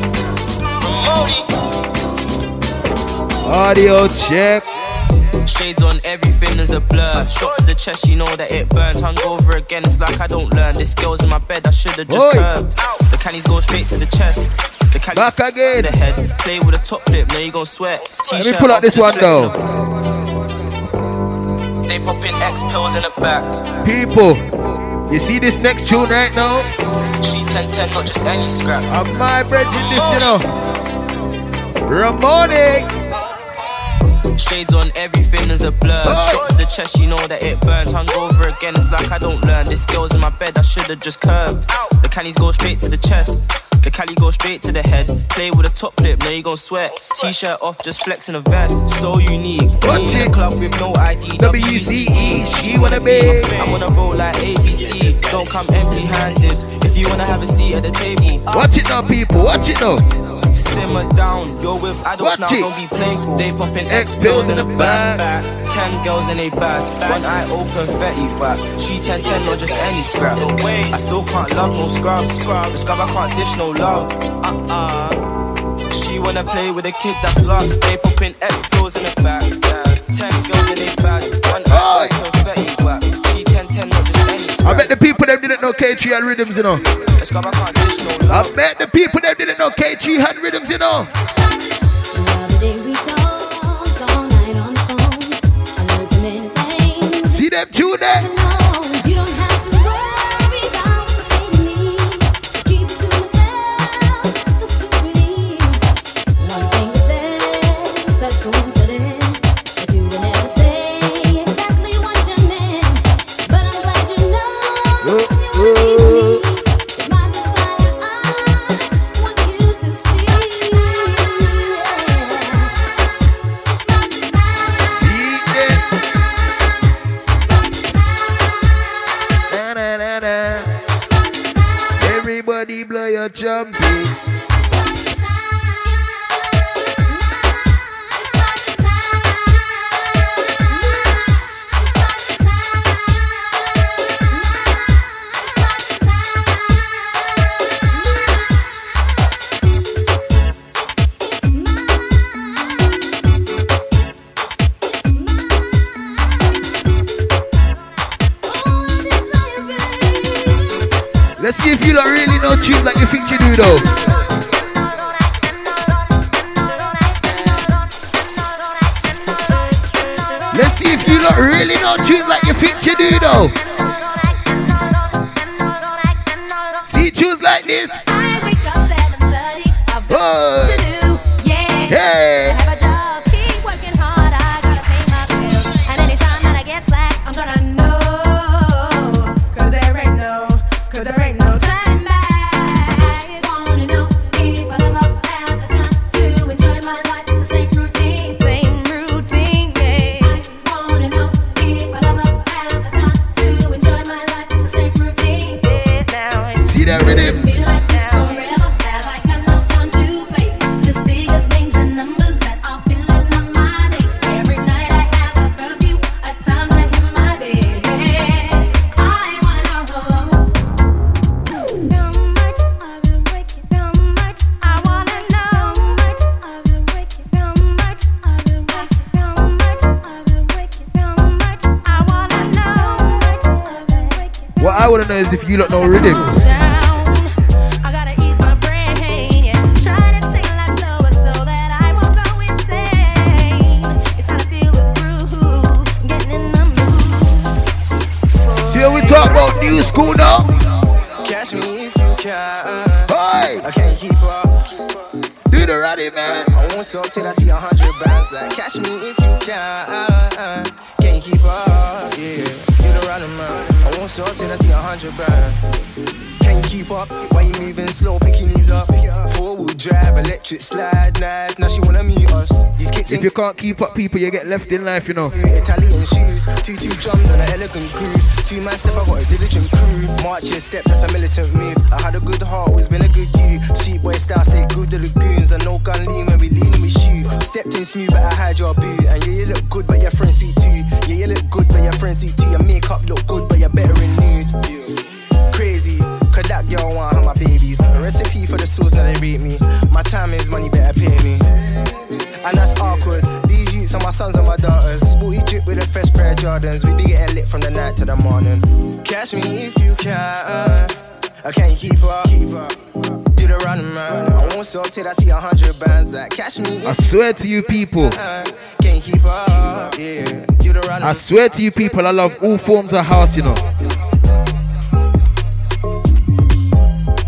Audio oh, check. Shades on, everything is a blur. Shots to the chest, you know that it burns. Hungover again, it's like I don't learn. This girl's in my bed, I should've just Oi. curved. The cannies go straight to the chest. The cali Back again. To the head. Play with a top lip, now you gon' sweat. T-shirt Let me pull out this one though. They popping X pills in the back. People, you see this next tune right now? She 1010, not just any scrap. Of my this, you know. Oh. Ramonic. Shades on, everything is a blur. Shots to the chest, you know that it burns. Hungover again, it's like I don't learn. This girl's in my bed, I should've just curved. The cannies go straight to the chest. The cali go straight to the head. Play with a top lip, now you gon' sweat. T-shirt off, just flexing a vest. So unique. Watch it. club with no ID. WCE, she wanna be. I'm on a roll like ABC. Don't come empty-handed. You wanna have a seat at the table, Watch it now, people. Watch it now. Simmer down, you're with adults Watch now, it. don't be playful. They popping X pills in the bag. back. Ten girls in a bag, one eye open, fatty back. She 10 10, not just any scrap. Away. I still can't love no scrub. Scrub, I can't dish no love. Uh uh. She wanna play with a kid that's lost. They popping X pills in the back. Ten girls in a bag, one eye open, fatty I bet the people them didn't know K3 had rhythms, you know. I bet the people them didn't know K3 had rhythms, you know. See them tune there? Tune like you think you do though. Let's see if you don't really know tune like you think you do though. You don't know rhythms. Can't keep up, people, you get left in life, you know. Italian shoes, two two drums and an elegant groove. Two man step, I got a diligent crew. March your step, that's a militant move. I had a good heart, always been a good you. Street boy style, stay good to the goons. And no gun lean when we lean we shoot. Stepped in smooth, but I had your boot. And yeah, you look good, but your friends sweet too. Yeah, you look good, but your friends sweet too. Your makeup look good, but you're better in nude. Crazy, cause that girl want her my babies. Recipe for the sauce, now they rate me. My time is money, better pay me. Jordans. We be getting lit from the night to the morning. Catch me if you can. I can't keep up. Keep up. Do the man. I won't stop till I see a hundred bands. That catch me. I swear to you people, can. Can't keep up. Yeah. Do the running. I swear to you people, I love all forms of house, you know.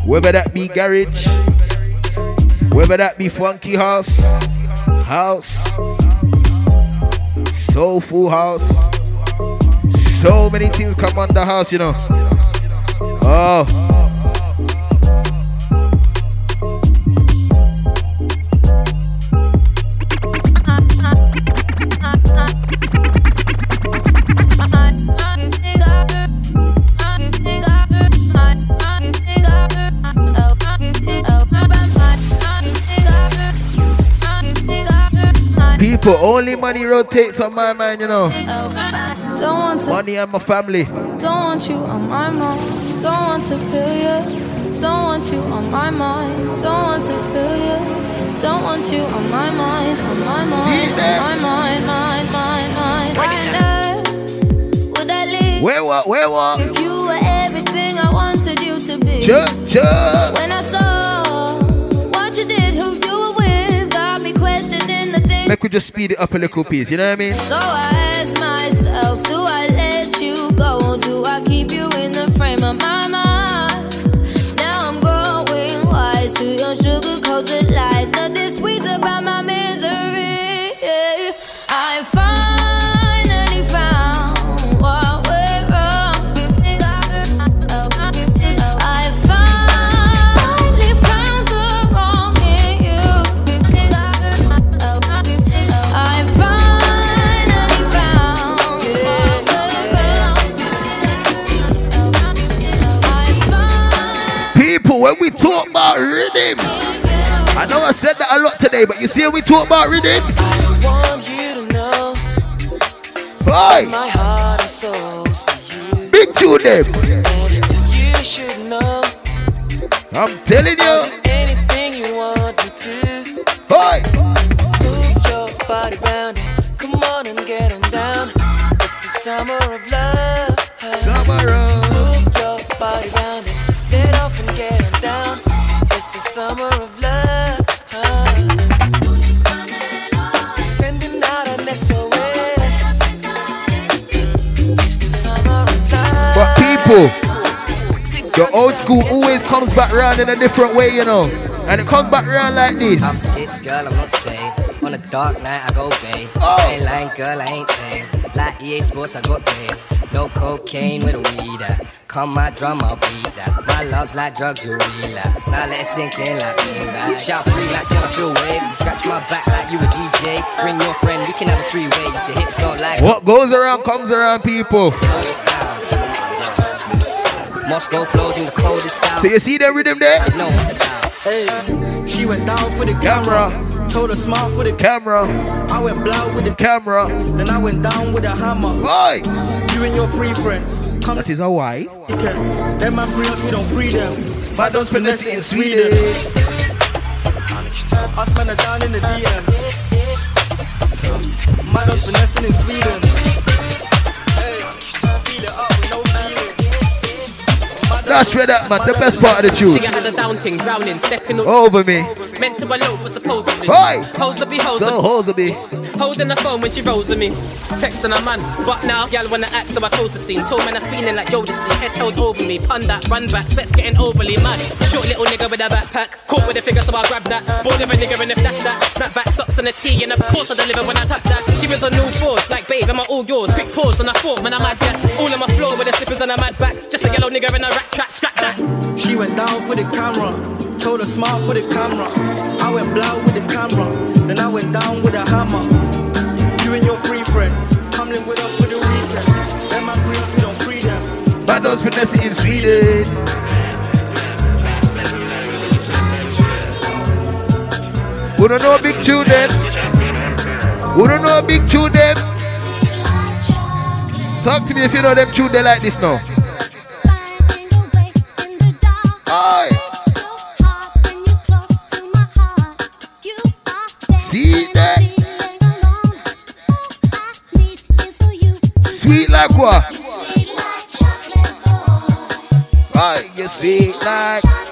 Whether that be garage, whether that be funky house, house, soulful house, so many things come on the house, you know. Oh. People, only money rotates on my mind, you know. Don't want to, Money and my family. don't want you on my mind. Don't want to feel you. Don't want you on my mind. Don't want to feel you. Don't want you on my mind. On my mind. On my mind. Mind. Mind. Mind. Wonder, would I leave Where what? Where what? if you were everything I wanted you to be? Chuh, chuh. When I saw Make we just speed it up a little piece, you know what I mean? So I ask myself, do I let you go or do I keep you in the frame of my mind? Now I'm growing wise to your sugar coated lies. Nothing sweet about my misery. We talk about rhythms, I know I said that a lot today, but you see we talk about rhythms, Boy. big tune them. You should know I'm telling you, anything you want me to. Boy. Move your body round. Come on and get on down. It's the summer summer of love. Sending out an SOS. It's the summer of love. But people, the old school always comes back round in a different way, you know. And it comes back round like this. I'm skits, girl, I'm not safe. On a dark night, I go bay. Oh. I ain't lying, girl, I ain't tame. Like EA Sports, I got paid. No cocaine with a weed at. Come my drum, I'll beat that. My love's like drugs, you relapse. Uh. Now let it sink in like bean bags. Shout free like till I feel wave. Scratch my back like you a DJ. Bring your friend, we can have a free wave. If your hips don't like What goes around comes around, people. Moscow flows in the coldest style. So you see the rhythm there? No style. Hey, she went down for the Camera. camera. Told her smile for the Camera. I went blow with the Camera. Then I went down with a hammer. Boy. You and your free friends. Come That is a why. Them man free us, we don't free them. Man don't spend in Sweden. I spend it down in the DM. Man don't finessing in Sweden. That's where that man, the best part of the See, I tune. had a down thing, drowning, stepping. Over me. Meant to elope, but supposedly. Oi! Hoes be hoes. So hoes be. Holding the phone when she rolls with me. Texting a man, but now y'all wanna act, so I close the scene. Told man I'm feeling like Jodeci, head held over me. Pun that, run back, sex getting overly mad. Short little nigga with a backpack, caught with a figure, so I grab that. Bored of a nigga, and if that's that, snap back socks and a tee, and of course I deliver when I tap that. She was on new force, like babe, am I all yours? Quick pause, and I thought, man, I'm mad gas. All on my floor with the slippers and a mad back. Just a yellow nigga in a rat trap, scrap that. She went down for the camera. Told her smile for the camera. I went blow with the camera. Then I went down with a hammer. You and your free friends. Come live with us for the weekend. Them my free us, we don't free them. Man don't spend this in Sweden. Who don't know a big tune then? Who don't know a big tune then? Talk to me if you know them tune they like this now. Sweet like what? Right, you sweet like.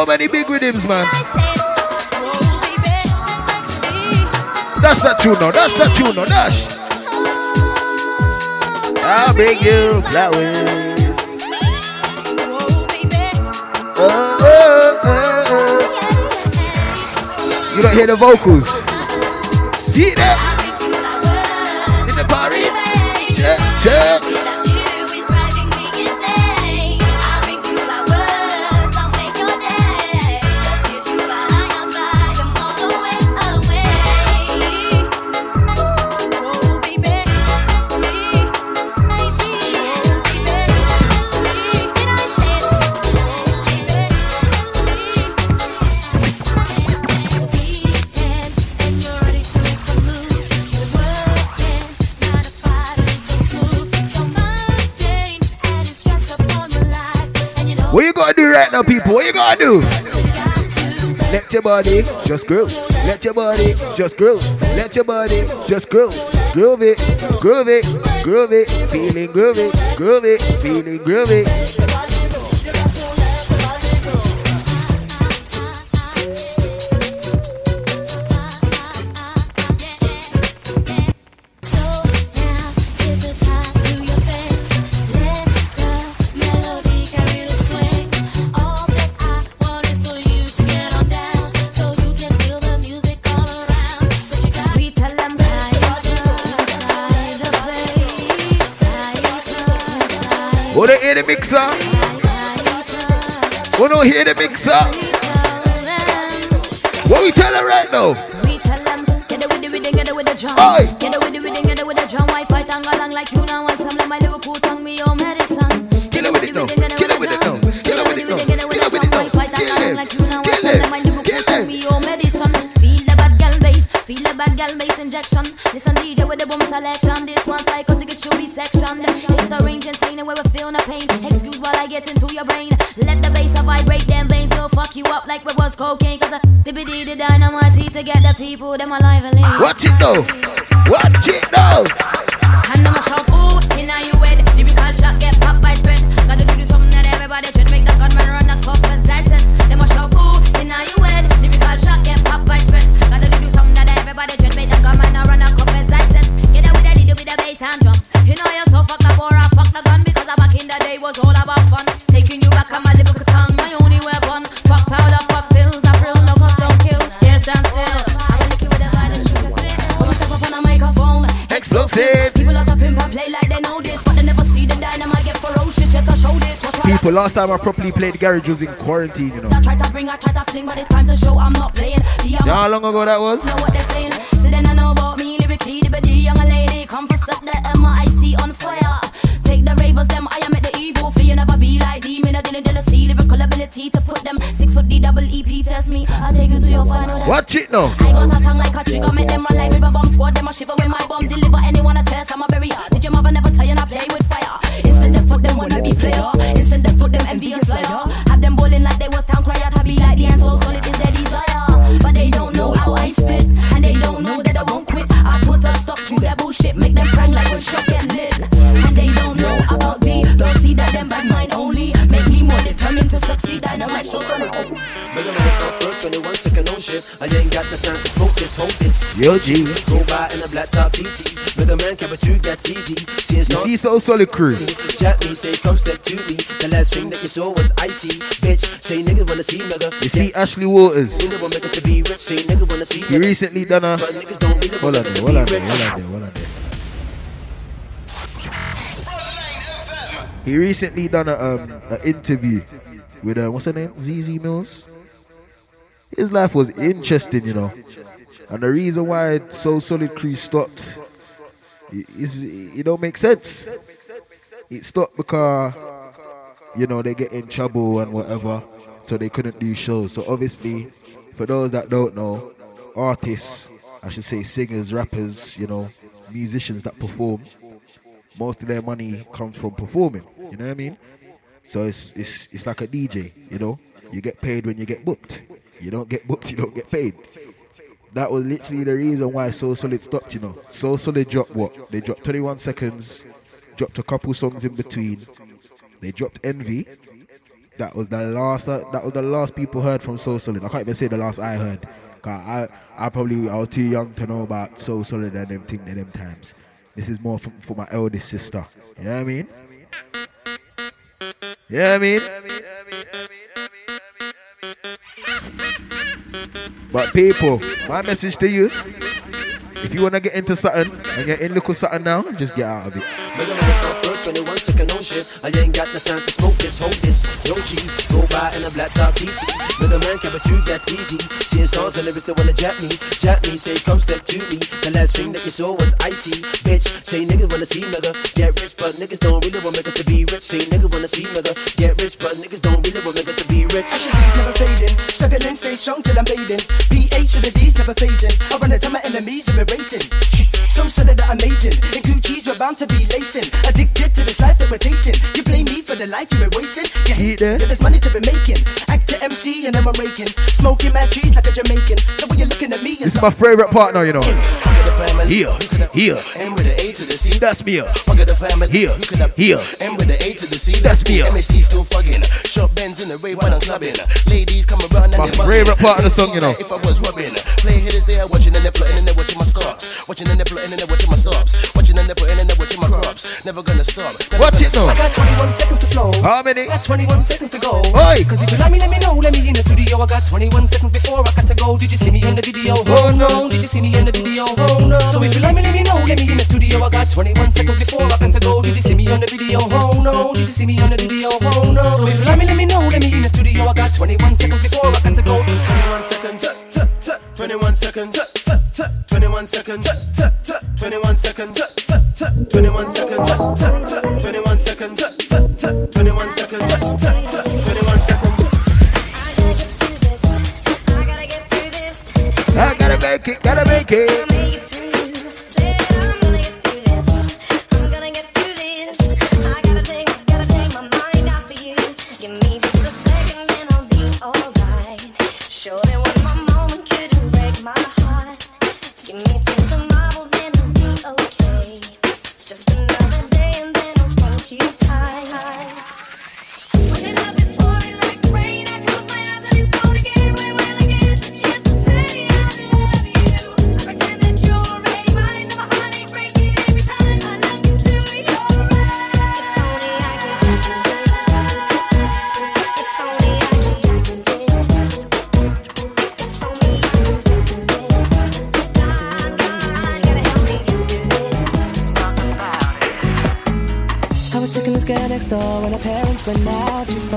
So many big rhythms, man. That's that tune now. That's that tune now. Dash. I'll bring you flowers. Oh, oh, oh. You don't hear the vocals. See that? In the party. Now, people? What you gonna do? Let your body just groove. Let your body just groove. Let your body just groove. Groove it, groove it, groove it. Feeling groovy, groove it, feeling groovy. Don't hear the mixer? What we tell her right now? We tell them, get it with the get it with the drum. Aye. Get it with the get it with the drum. Why fight and go along like you now want some of my Liverpool tongue, me your medicine. Kill it with it now. Kill it with it now. Kill it with it now. Kill it with it now. And Kill go along it. like you now want Kill some of my it. Liverpool Kill it. me your medicine. Feel the bad gal bass, feel the bad gal bass injection. Listen DJ with the boom selection. This one cycle to get you resection. It's the range insane where we feel no pain. Excuse while I get into your brain. Vibrate them veins. Go fuck you up like we was cocaine. Cause I dippy dee the dynamite to get the people them alive and live. Watch it now. Watch it now. And I'm a shout, ooh, inna you head. Lyrical shot get popped by spent. Gotta do something that everybody to make the gunman run a couple Tyson. Them a shout, ooh, inna you head. Lyrical shot get popped by spent. Gotta do something that everybody to make the gunman run a couple Tyson. Get out with a little bit of bass and drum. You know you're so fucked up or I fuck the gun because back in the day was all about fun. Taking you back on my lyrical People, last time I properly played garage was in quarantine, you know. I try to bring, I try to fling, but it's time to show I'm not playing. The um, You know how long ago that was? know what they're saying. So then I know about me lyrically, the young lady. Come for set the MIC on fire. Take the ravers, them I am at the evil. Fear never be like demon. I didn't didn't lyrical ability to put them six foot D double EP test me. I take you to your final. Watch it now. I got a tongue like a trigger, make them run like river bomb squad. Them a shiver when my bomb deliver. Anyone a test, I'm a barrier. Did your mother never tell you not play with fire? Instead them fuck them wanna be player. Envious slayer. I ain't got the time to smoke this, hold this. Yo, G. Go by in a black top TT. Make a man cap a two, that's easy. See it's You not see, so solid crew. Jack me, say come step to me. The last thing that you saw was icy. Bitch, say nigga wanna see nigga. You see, Ashley Walters. We never make it to be rich. Say nigga wanna see He recently done a. Hold on hold on hold on hold on. He recently done a um an interview with uh, what's her name? Zeze Millz. His life was interesting, you know. And the reason why So Solid Crew stopped it's- it don't make sense. It stopped because you know they get in trouble and whatever, so they couldn't do shows. So obviously, for those that don't know, artists, I should say singers, rappers, you know, musicians that perform, most of their money comes from performing. You know what I mean? So it's it's it's like a DJ. You know, you get paid when you get booked. You don't get booked, you don't get paid. That was literally the reason why So Solid stopped, you know. So Solid dropped what? They dropped 21 seconds, dropped a couple songs in between. They dropped Envy. That was the last. Uh, that was the last people heard from So Solid. I can't even say the last I heard. I, I probably I was too young to know about So Solid and them thing in them times. This is more for, for my eldest sister. You know what I mean? Yeah, I mean. But people, my message to you: if you wanna get into something and get in little something now, just get out of it. Nigga, I'm at my first 21 second on shit. I ain't got the time to smoke this, hold this. G, go by in a black top TT. With a man, cap a two, that's easy. Seeing stars and lyrics that wanna jap me. Jap me, say, come step to me. The last thing that you saw was icy. Bitch, say, nigga wanna see nigga. Get rich, but niggas don't really want niggas to be rich. Say, nigga wanna see nigga. Get rich, but niggas don't really want niggas to be rich. These never fading, struggling, stay strong till I'm bathing. BH to the D's never phasing. I run it to my enemies are erasing. So solid that amazing. In Gucci's we're bound to be lacing. Addicted to this life that we're tasting. You blame me for the life you've been wasting. Hate there? there's money to be making. Actor MC and I'm raking. Smoking mad trees like a Jamaican. So when you're looking at me, it's my favorite partner, you know. Here, here. And with the A to the C. That's me. Fuck the family. Here, here. And with the A to the C. That's me. MSC still fucking. Short bends in the rave when I'm clubbing. Ladies come around and My favorite part of the song, you know. If I was rubbing. Play hitters they are watching and they're plotting and they're watching my stops. Watching and they're plotting and they're watching my stops. Watching and they're plotting and they're watching my crops. Never gonna stop. Never Watch it now. I got 21 seconds to flow. How many? Got 21 seconds to go. Oi. Cause if you like me, let me know. Let me in the studio. I got 21 seconds before I got to go. Did you see me in the video? Oh, oh no. Did you see me in the video? Oh no. So if you like me, let me know. Let me in the studio. I got 21 seconds before I got to go. Did you see me on the video? Oh no. Did you see me on the video? Oh no. So if you like me, let me know. Let me in the studio. I got 21 seconds before I got to go. 21 seconds. 21 seconds. 21 seconds. 21 seconds. 21 seconds. 21 seconds. 21 seconds. 21 seconds. I gotta make it, gotta make it.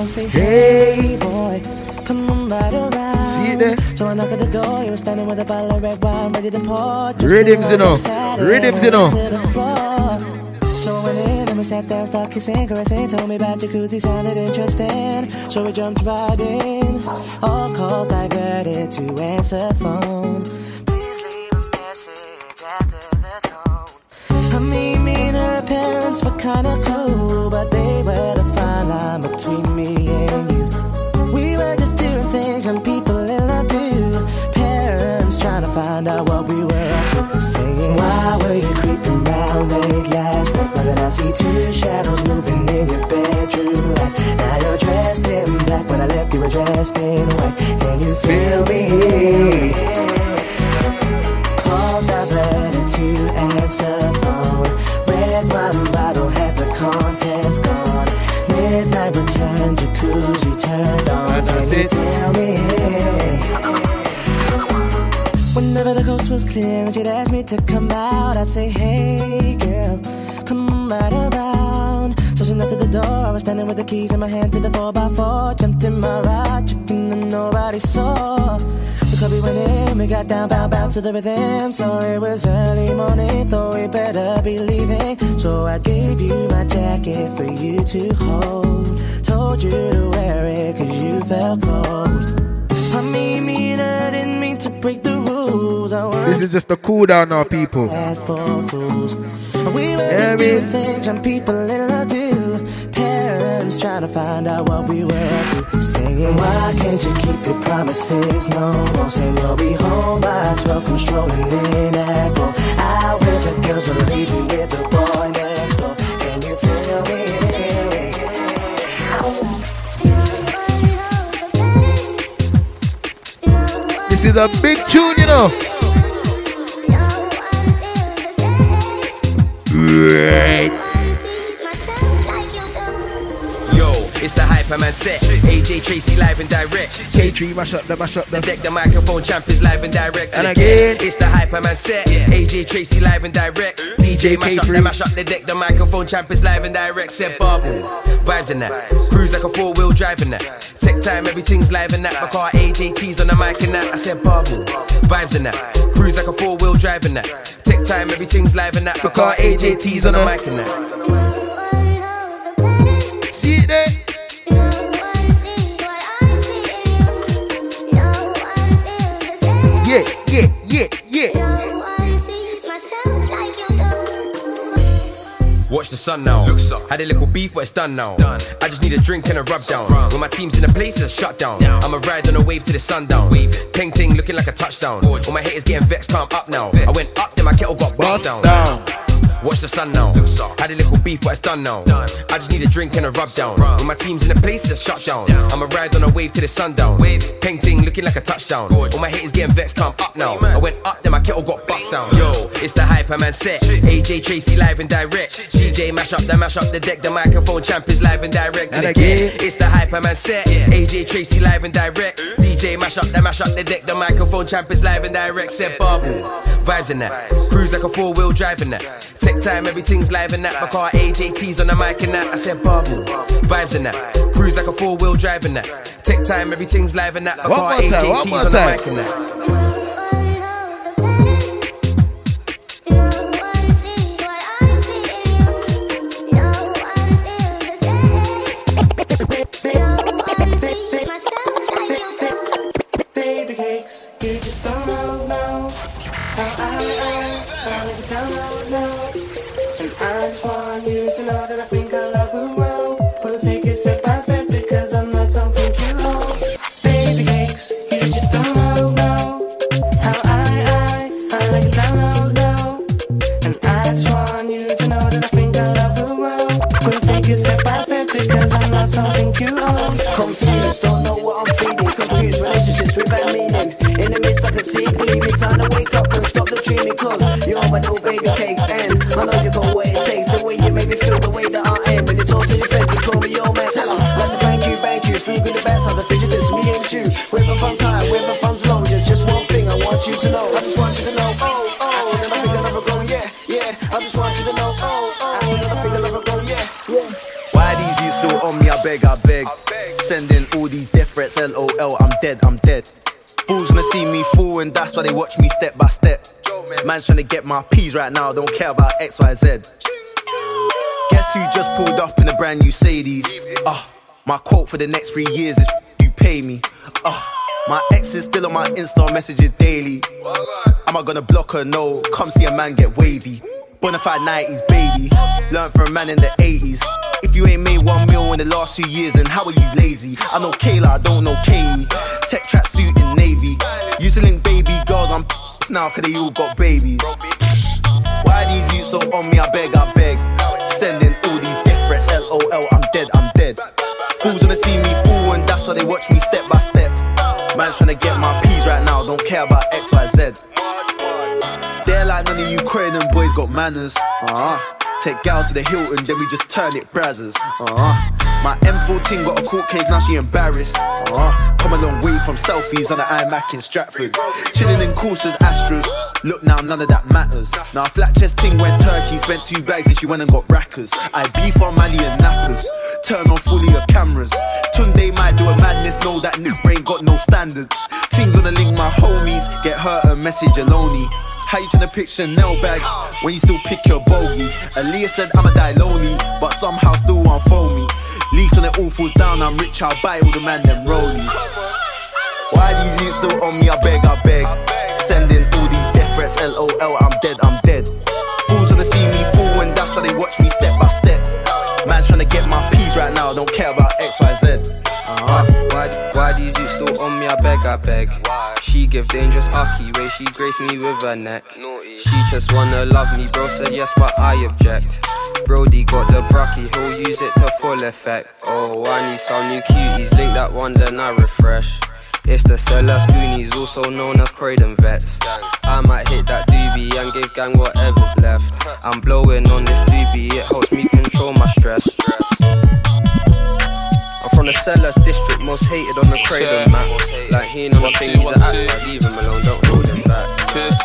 Don't say, hey boy, come on right around. See there? So I knock at the door. You were standing with a bottle of red wine ready to pour. Rhythms, you know. Rhythms, you know. to the floor. So I in and we sat down, started kissing, caressing. Told me about jacuzzi, sounded interesting. So we jumped right in. All calls diverted to answer phone. Parents were kinda cool, but they were the fine line between me and you. We were just doing things young people in love do. Parents trying to find out what we were up to. Saying, Why were you creeping round late last night? Why I see two shadows moving in your bedroom light? Now you're dressed in black. When I left, you were dressed in white. Can you feel me? Calls diverted to answer wine bottle, half the contents gone. Midnight return, jacuzzi turned on. Can you feel me? Whenever the coast was clear and she'd ask me to come out, I'd say, Hey girl, come right around. So she knocked to the door, I was standing with the keys in my hand to the 4x4. Jumped in my ride, chicken and nobody saw. Club we went in, we got down, bound, bound to the rhythm. So it was early morning, thought we better be leaving. So I gave you my jacket for you to hold. Told you to wear it cause you felt cold. I mean, mean, I didn't mean to break the rules. I This is just a cool down now, people. had for fools. We were Yeah, just doing things people in love do. Trying to find out what we were up to. Saying, why can't you keep your promises? No, no, saying you'll be home by 12, come strolling in at four. Out with the girls, but leaving with the boy next door. Can you feel me? This is a big tune, you know. The Hyperman set. AJ Tracey live and direct. K3 mash up the mash up the deck, the microphone champions live and direct. And again. it's the Hyperman set. AJ Tracey live and direct. DJ mash up the mash up the deck, the microphone champions live and direct. Said Bubble, vibes in that. Cruise like a four wheel drive in that. Tech time, everything's live in that. My car AJT's on the mic and that. I said Bubble, vibes in that. Cruise like a four wheel drive in that. Tech time, everything's live in that. My car AJT's on the mic and that. Yeah, yeah, yeah, yeah. Watch the sun now. Had a little beef, but it's done now. I just need a drink and a rub down. When my team's in the place, it's a shutdown. I'ma ride on a wave to the sundown. Ping ting looking like a touchdown. All my haters getting vexed, calm up now. I went up, then my kettle got bust down. Watch the sun now. Had a little beef, but it's done now. I just need a drink and a rub down. When my team's in the place, it's a shutdown. I'ma ride on a wave to the sundown. Ping ting looking like a touchdown. All my haters getting vexed, come up now. I went up, then my kettle got bust down. Yo, it's the Hyperman set. AJ Tracey live and direct. DJ mash up, the mash up the deck. The microphone champ is live and direct. And again. it's the Hyperman set. AJ Tracey live and direct. DJ mash up, the mash up the deck. The microphone champ is live and direct. Said Bubble, vibes in that. Cruise like a four wheel drive in that. Tech time, everything's live in that. My car AJT's on the mic and that. I said Bubble, vibes in that. Cruise like a four wheel drive in that. Tech time, everything's live in that. My car more time, one AJT's on the mic and that. I know you got what it takes. The way you make me feel, the way that I am. When you talk to your friends, you call me your man. Tell her, like to thank you, thank you. Through good and bad times, I figured this, me and you. Whether fun's high, whether fun's low. There's just one thing I want you to know. I just want you to know, oh, oh. Then I think I'll never go, yeah, yeah. I just want you to know, oh, oh. Then I think I'll never go, yeah, yeah. Why these you still on me? I beg, I beg. Sending all these death threats, LOL. I'm dead, I'm dead. Fools wanna see me fall, and that's why they watch me step by step. Man's trying to get my P's right now, don't care about X, Y, Z. Guess who just pulled up in a brand new Sadie's? Ah, my quote for the next three years is you pay me. Ah, my ex is still on my Insta messages daily. Am I gonna block her? No. Come see a man get wavy. Bonafide 90s, baby. Learn from a man in the 80s. If you ain't made one mil in the last two years, then how are you lazy? I know Kayla, I don't know Kay. Tech track suit in Navy. Used to link baby girls, I'm now cause they all got babies. Why these you so on me? I beg, I beg. Sending all these death threats, LOL, I'm dead, I'm dead. Fools wanna see me fall, and that's why they watch me step by step. Man's trying to get my P's right now, don't care about X, Y, Z. They're like none of you Ukrainian boys got manners. Uh-huh. Take gal to the Hilton, then we just turn it brazzers. Uh-huh. My M14 got a court case, now she embarrassed. Uh-huh. Come a long way from selfies on the iMac in Stratford. Chilling in courses, Astros. Look now, none of that matters. Now flat chest ting went turkey, spent two bags and she went and got rackers. I beef on Mali and nappers. Turn on fully of cameras. Tunde might do a madness, know that new brain got no standards. Things gonna link my homies, get hurt a message alone. How you tryna pick Chanel bags when you still pick your bogeys? Aaliyah said I'ma die lonely, but somehow still phone me. Least when it all falls down, I'm rich, I'll buy all the man them rollies. Why these youths still on me? I beg, I beg. Sending all these death threats, LOL, I'm dead, I'm dead. Fools wanna see me fall, and that's why they watch me step by step. Man tryna get my peas right now, don't care about X, Y, Z. on me? I beg, I beg. She give dangerous Aki way she grace me with her neck. She just wanna love me, bro said yes, but I object. Brody got the brucky, he'll use it to full effect. Oh, I need some new cuties, link that one, then I refresh. It's the Selhurst Goonies, also known as Croydon Vets. I might hit that doobie and give gang whatever's left. I'm blowing on this doobie, it helps me control my stress. I'm from the Selhurst district, most hated on the Croydon map. Like he ain't on the thing, he's an actor. Leave him alone, don't hold him back.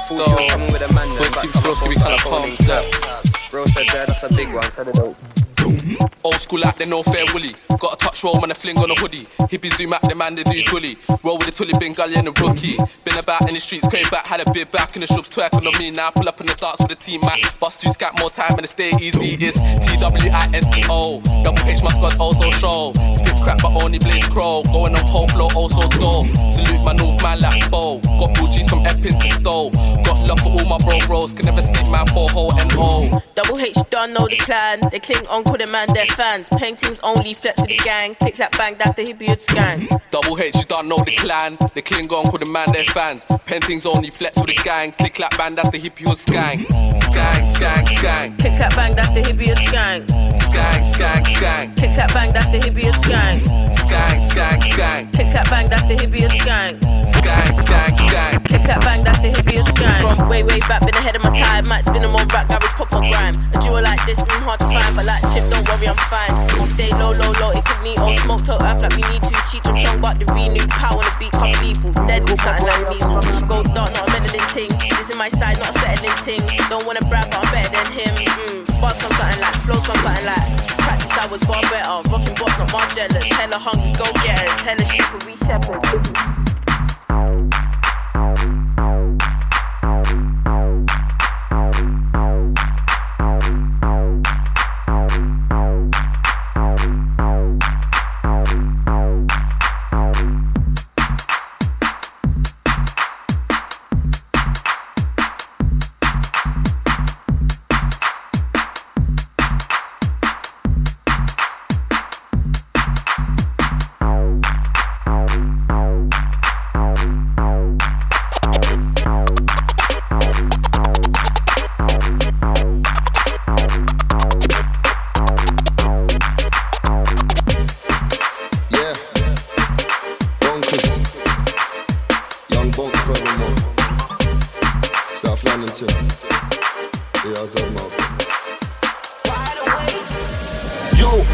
Full shot coming with a man, up, flows can be kinda phone pumped. Bro said, "Yeah, that's a big one. Cut it out." Old school like they no fair woolly. Got a touch roll, man, a fling on a hoodie. Hippies do Mac, the man, they do tully. Roll with the tully, been gully and a rookie. Been about in the streets, came back, had a bit back in the shops, twerking on me. Now I pull up in the darts with the team, man. Bust two scat more time and it stay easy. It's T W I S T O. Double H, my squad oh, also show. Spit crap, but only blaze crow. Going on cold flow, also oh, go. Salute my North man like bow. Got Gucci's from Epping to Stowe. Got love for all my bro bros. Can never sleep, man, for whole and O. Double H don't know the clan. They cling on, call the man their fans. Paintings only flex with the gang. Clicks that bang, that's the hippie gang. Double H, you don't know the clan. The Klingon with the man, their fans. Paintings only flex with the gang. Click clap bang, that's the hippie gang. Skang, skang, skang. Click that bang, that's the hippie gang. Skang, skang, skang. Click that bang, that's the hippie gang. Skang, skang, skang. Click that bang, that's the hippie youth gang. Skang, skang. Click that bang, that's the youth gang. From way, way back, been ahead of my time. Might spin them on rap, garage, pop or grime. A duo like this, been hard to find, but like Chip, don't worry, I'm fine. We stay low, low, low, incognito. Smoke to earth like we need to. Cheat on chong, but the renew power on the beat come lethal. Deadly, something like measles. Go dark, not a meddling ting. This is my side, not a settling ting. Don't wanna brag, but I'm better than him. Mm. Bars come something like, flows come something like. Practice I was far better. Rocking boss, not more jealous. Hella hungry, go get it. Hella sheep, we shepherd. Yeah. South London too. Yeah, I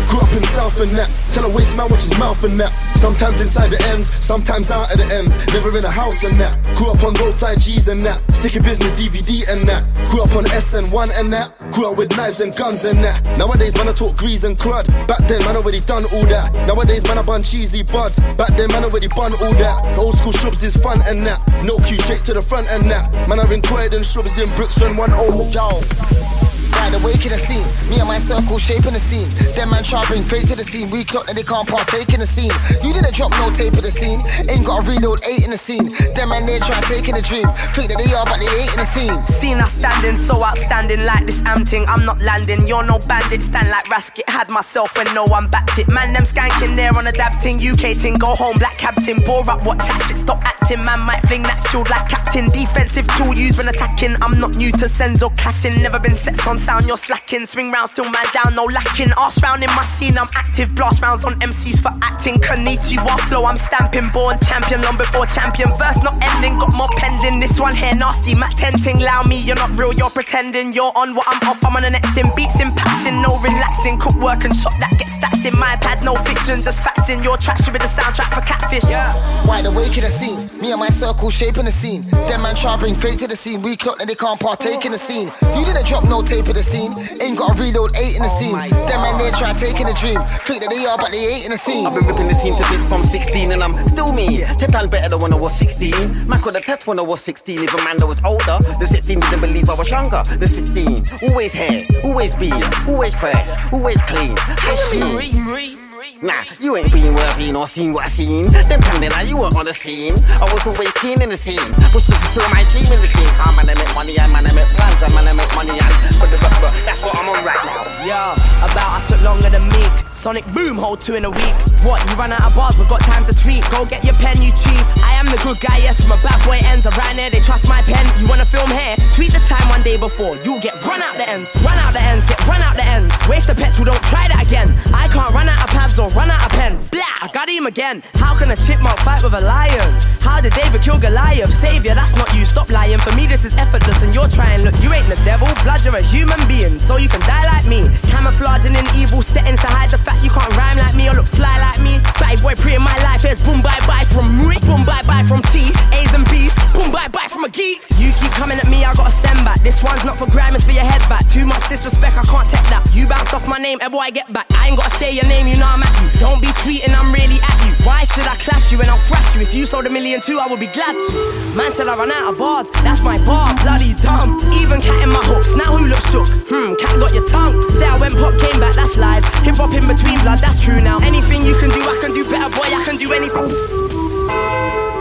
grew up in South and that. Tell a waste man watch his mouth and that. Sometimes inside the ends, sometimes out of the ends. Never in a house and that. Grew up on roadside G's and that. Sticky business DVD and that. Grew up on SN1 and that. Grew up with knives and guns and that. Nowadays, man, I talk grease and crud. Back then, man, already done all that. Nowadays, man, I bun cheesy buds. Back then, man, already bun all that. Old school shrubs is fun and that. No queue straight to the front and that. Man, I've been and shrubs in Brooklyn, one old yo. Awake in the scene. Me and my circle shaping the scene. Them man try bring fate to the scene. We clock that they can't partake in the scene. You didn't drop no tape of the scene. Ain't got to reload eight in the scene. Them man they try taking the dream. Think that they are, but they ain't in the scene. Seen us standing so outstanding like this am thing. I'm not landing. You're no bandit. Stand like Rasket. Had myself when no one backed it. Man, them skanking there on a dab ting. UK ting. Go home, black captain. Bore up, watch that shit. Stop acting. Man might fling that shield like captain. Defensive tool used when attacking. I'm not new to Senzo clashing. Never been sets on sound. You're slacking. Swing round, still man down. No lacking. Arse round in my scene. I'm active. Blast rounds on MCs for acting. Konnichiwa flow. I'm stamping. Born champion. Long before champion. Verse not ending. Got more pending. This one here nasty. Matt tenting. Allow me. You're not real. You're pretending. You're on what I'm off. I'm on the next thing. Beats impacting. No relaxing. Cook work and shot that gets stats in my pad. No fiction. Just facts in your tracks. Should be the soundtrack for catfish. Yeah. Wide awake in the scene. Me and my circle shaping the scene. Them man try bring fate to the scene. We clock that they can't partake in the scene. You didn't drop no tape in the scene. Ain't got to reload eight in the scene. Them man they try taking a dream. Think that they are, but they ain't in the scene. I've been ripping the scene to bits from 16 and I'm still me. Ten times better than when I was 16. Man could have test when I was 16 if a man that was older. The 16 didn't believe I was younger. The 16, always hair, always be, always fair, always clean. High sheen. Nah, you ain't been worthy nor seen what I seen. Them time then you weren't on the scene. I was always keen in the scene. Pushing to fulfill my dream in the scene. I'm gonna make money and man, I make plans and man, I make money and but, but, but, that's what I'm on right now. Yeah, about I took longer than Meek. Sonic boom, hold two in a week. What, you run out of bars, but got time to tweet? Go get your pen, you chief. I am the good guy, yes, my bad boy ends around here. They trust my pen. You wanna film here? Tweet the time one day before. You'll get run out the ends. Run out the ends, get run out the ends. Waste the petrol, don't try that again. I can't run out of pads or run out of pens. Blah, I got him again. How can a chipmunk fight with a lion? How did David kill Goliath? Savior, that's not you, stop lying. For me, this is effortless, and you're trying. Look, you ain't the devil, blood, you're a human being, so you can die like me. Camouflaging in evil settings to hide the fact you can't rhyme like me or look fly like me. Bad boy, pre in my life, here's boom bye bye from Rick, boom bye bye from T, A's and B's, boom bye bye from a geek. You keep coming at me, I gotta send back. This one's not for grime, it's for your head back. Too much disrespect, I can't take that. You bounced off my name, every I get back. I ain't gotta say your name, you know I'm at you. Don't be tweeting, I'm really at you. Why should I clash you and I'll thrash you? If you sold a million too, I would be glad to. Man said I run out of bars, that's my bar, bloody dumb. Even cat in my hooks, now who looks shook? Hmm, cat got your tongue. Say I went pop, came back, that's lies. Hip hop in between blood, that's true now. Anything you can do, I can do better, boy, I can do anything.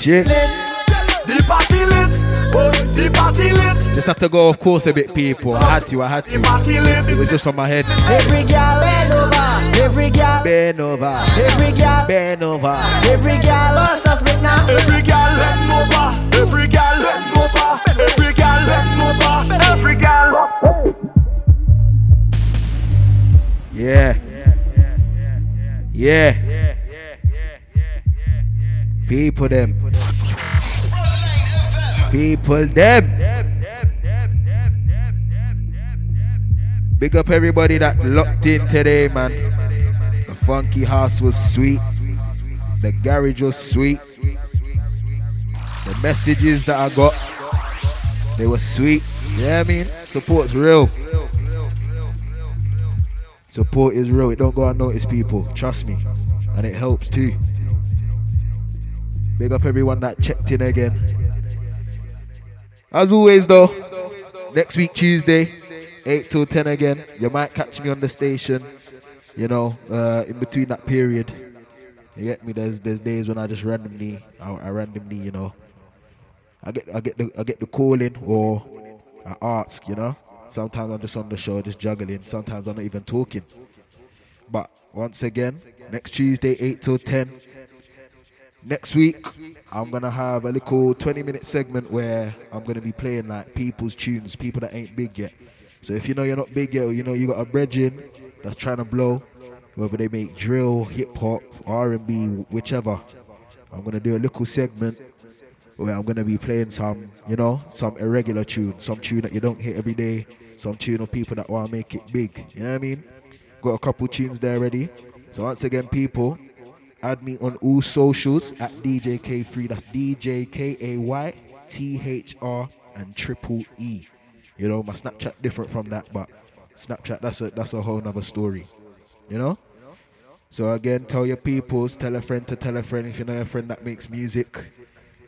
Up. Check, check. The party lit, oh, the party lit. Just have to go off course a bit, people. I had to, I had to. It was just on my head. Every girl bend over, every girl Bend over, every girl bend over. every girl must have spit now. Every girl bend over, every girl bend over, every girl bend over, every girl. Yeah. Yeah. People them. People them. Big up everybody that locked in today, man. The funky house was sweet. The garage was sweet. The messages that I got, they were sweet. Yeah, I mean, support's real. Support is real. It don't go unnoticed, people. Trust me, and it helps too. Big up everyone that checked in again. As always, though, next week Tuesday, eight till ten again. You might catch me on the station. You know, uh, in between that period. You get me? There's there's days when I just randomly, I, I randomly, you know, I get I get the I get the call in or I ask, you know. Sometimes I'm just on the show, just juggling. Sometimes I'm not even talking. But once again, next Tuesday, 8 till 10. Next week, I'm gonna have a little 20 minute segment where I'm gonna be playing like people's tunes, people that ain't big yet. So if you know you're not big yet, or you know you got a brethren that's trying to blow, whether they make drill, hip hop, R&B, whichever, I'm gonna do a little segment where I'm gonna be playing some, you know, some irregular tune, some tune that you don't hear every day, some tune of people that want to make it big. You know what I mean? Got a couple tunes there ready. So once again, people, add me on all socials at DJK3. That's DJ K A Y T H R and triple E. You know, my Snapchat different from that, but Snapchat that's a that's a whole nother story. You know? So again, tell your peoples, tell a friend to tell a friend if you know a friend that makes music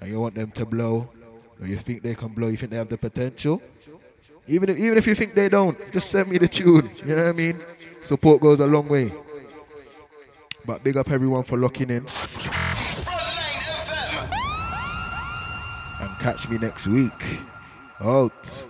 and you want them to blow, or you think they can blow, you think they have the potential. Even if even if you think they don't, just send me the tune. You know what I mean? Support goes a long way. But big up everyone for locking in. And catch me next week. Out.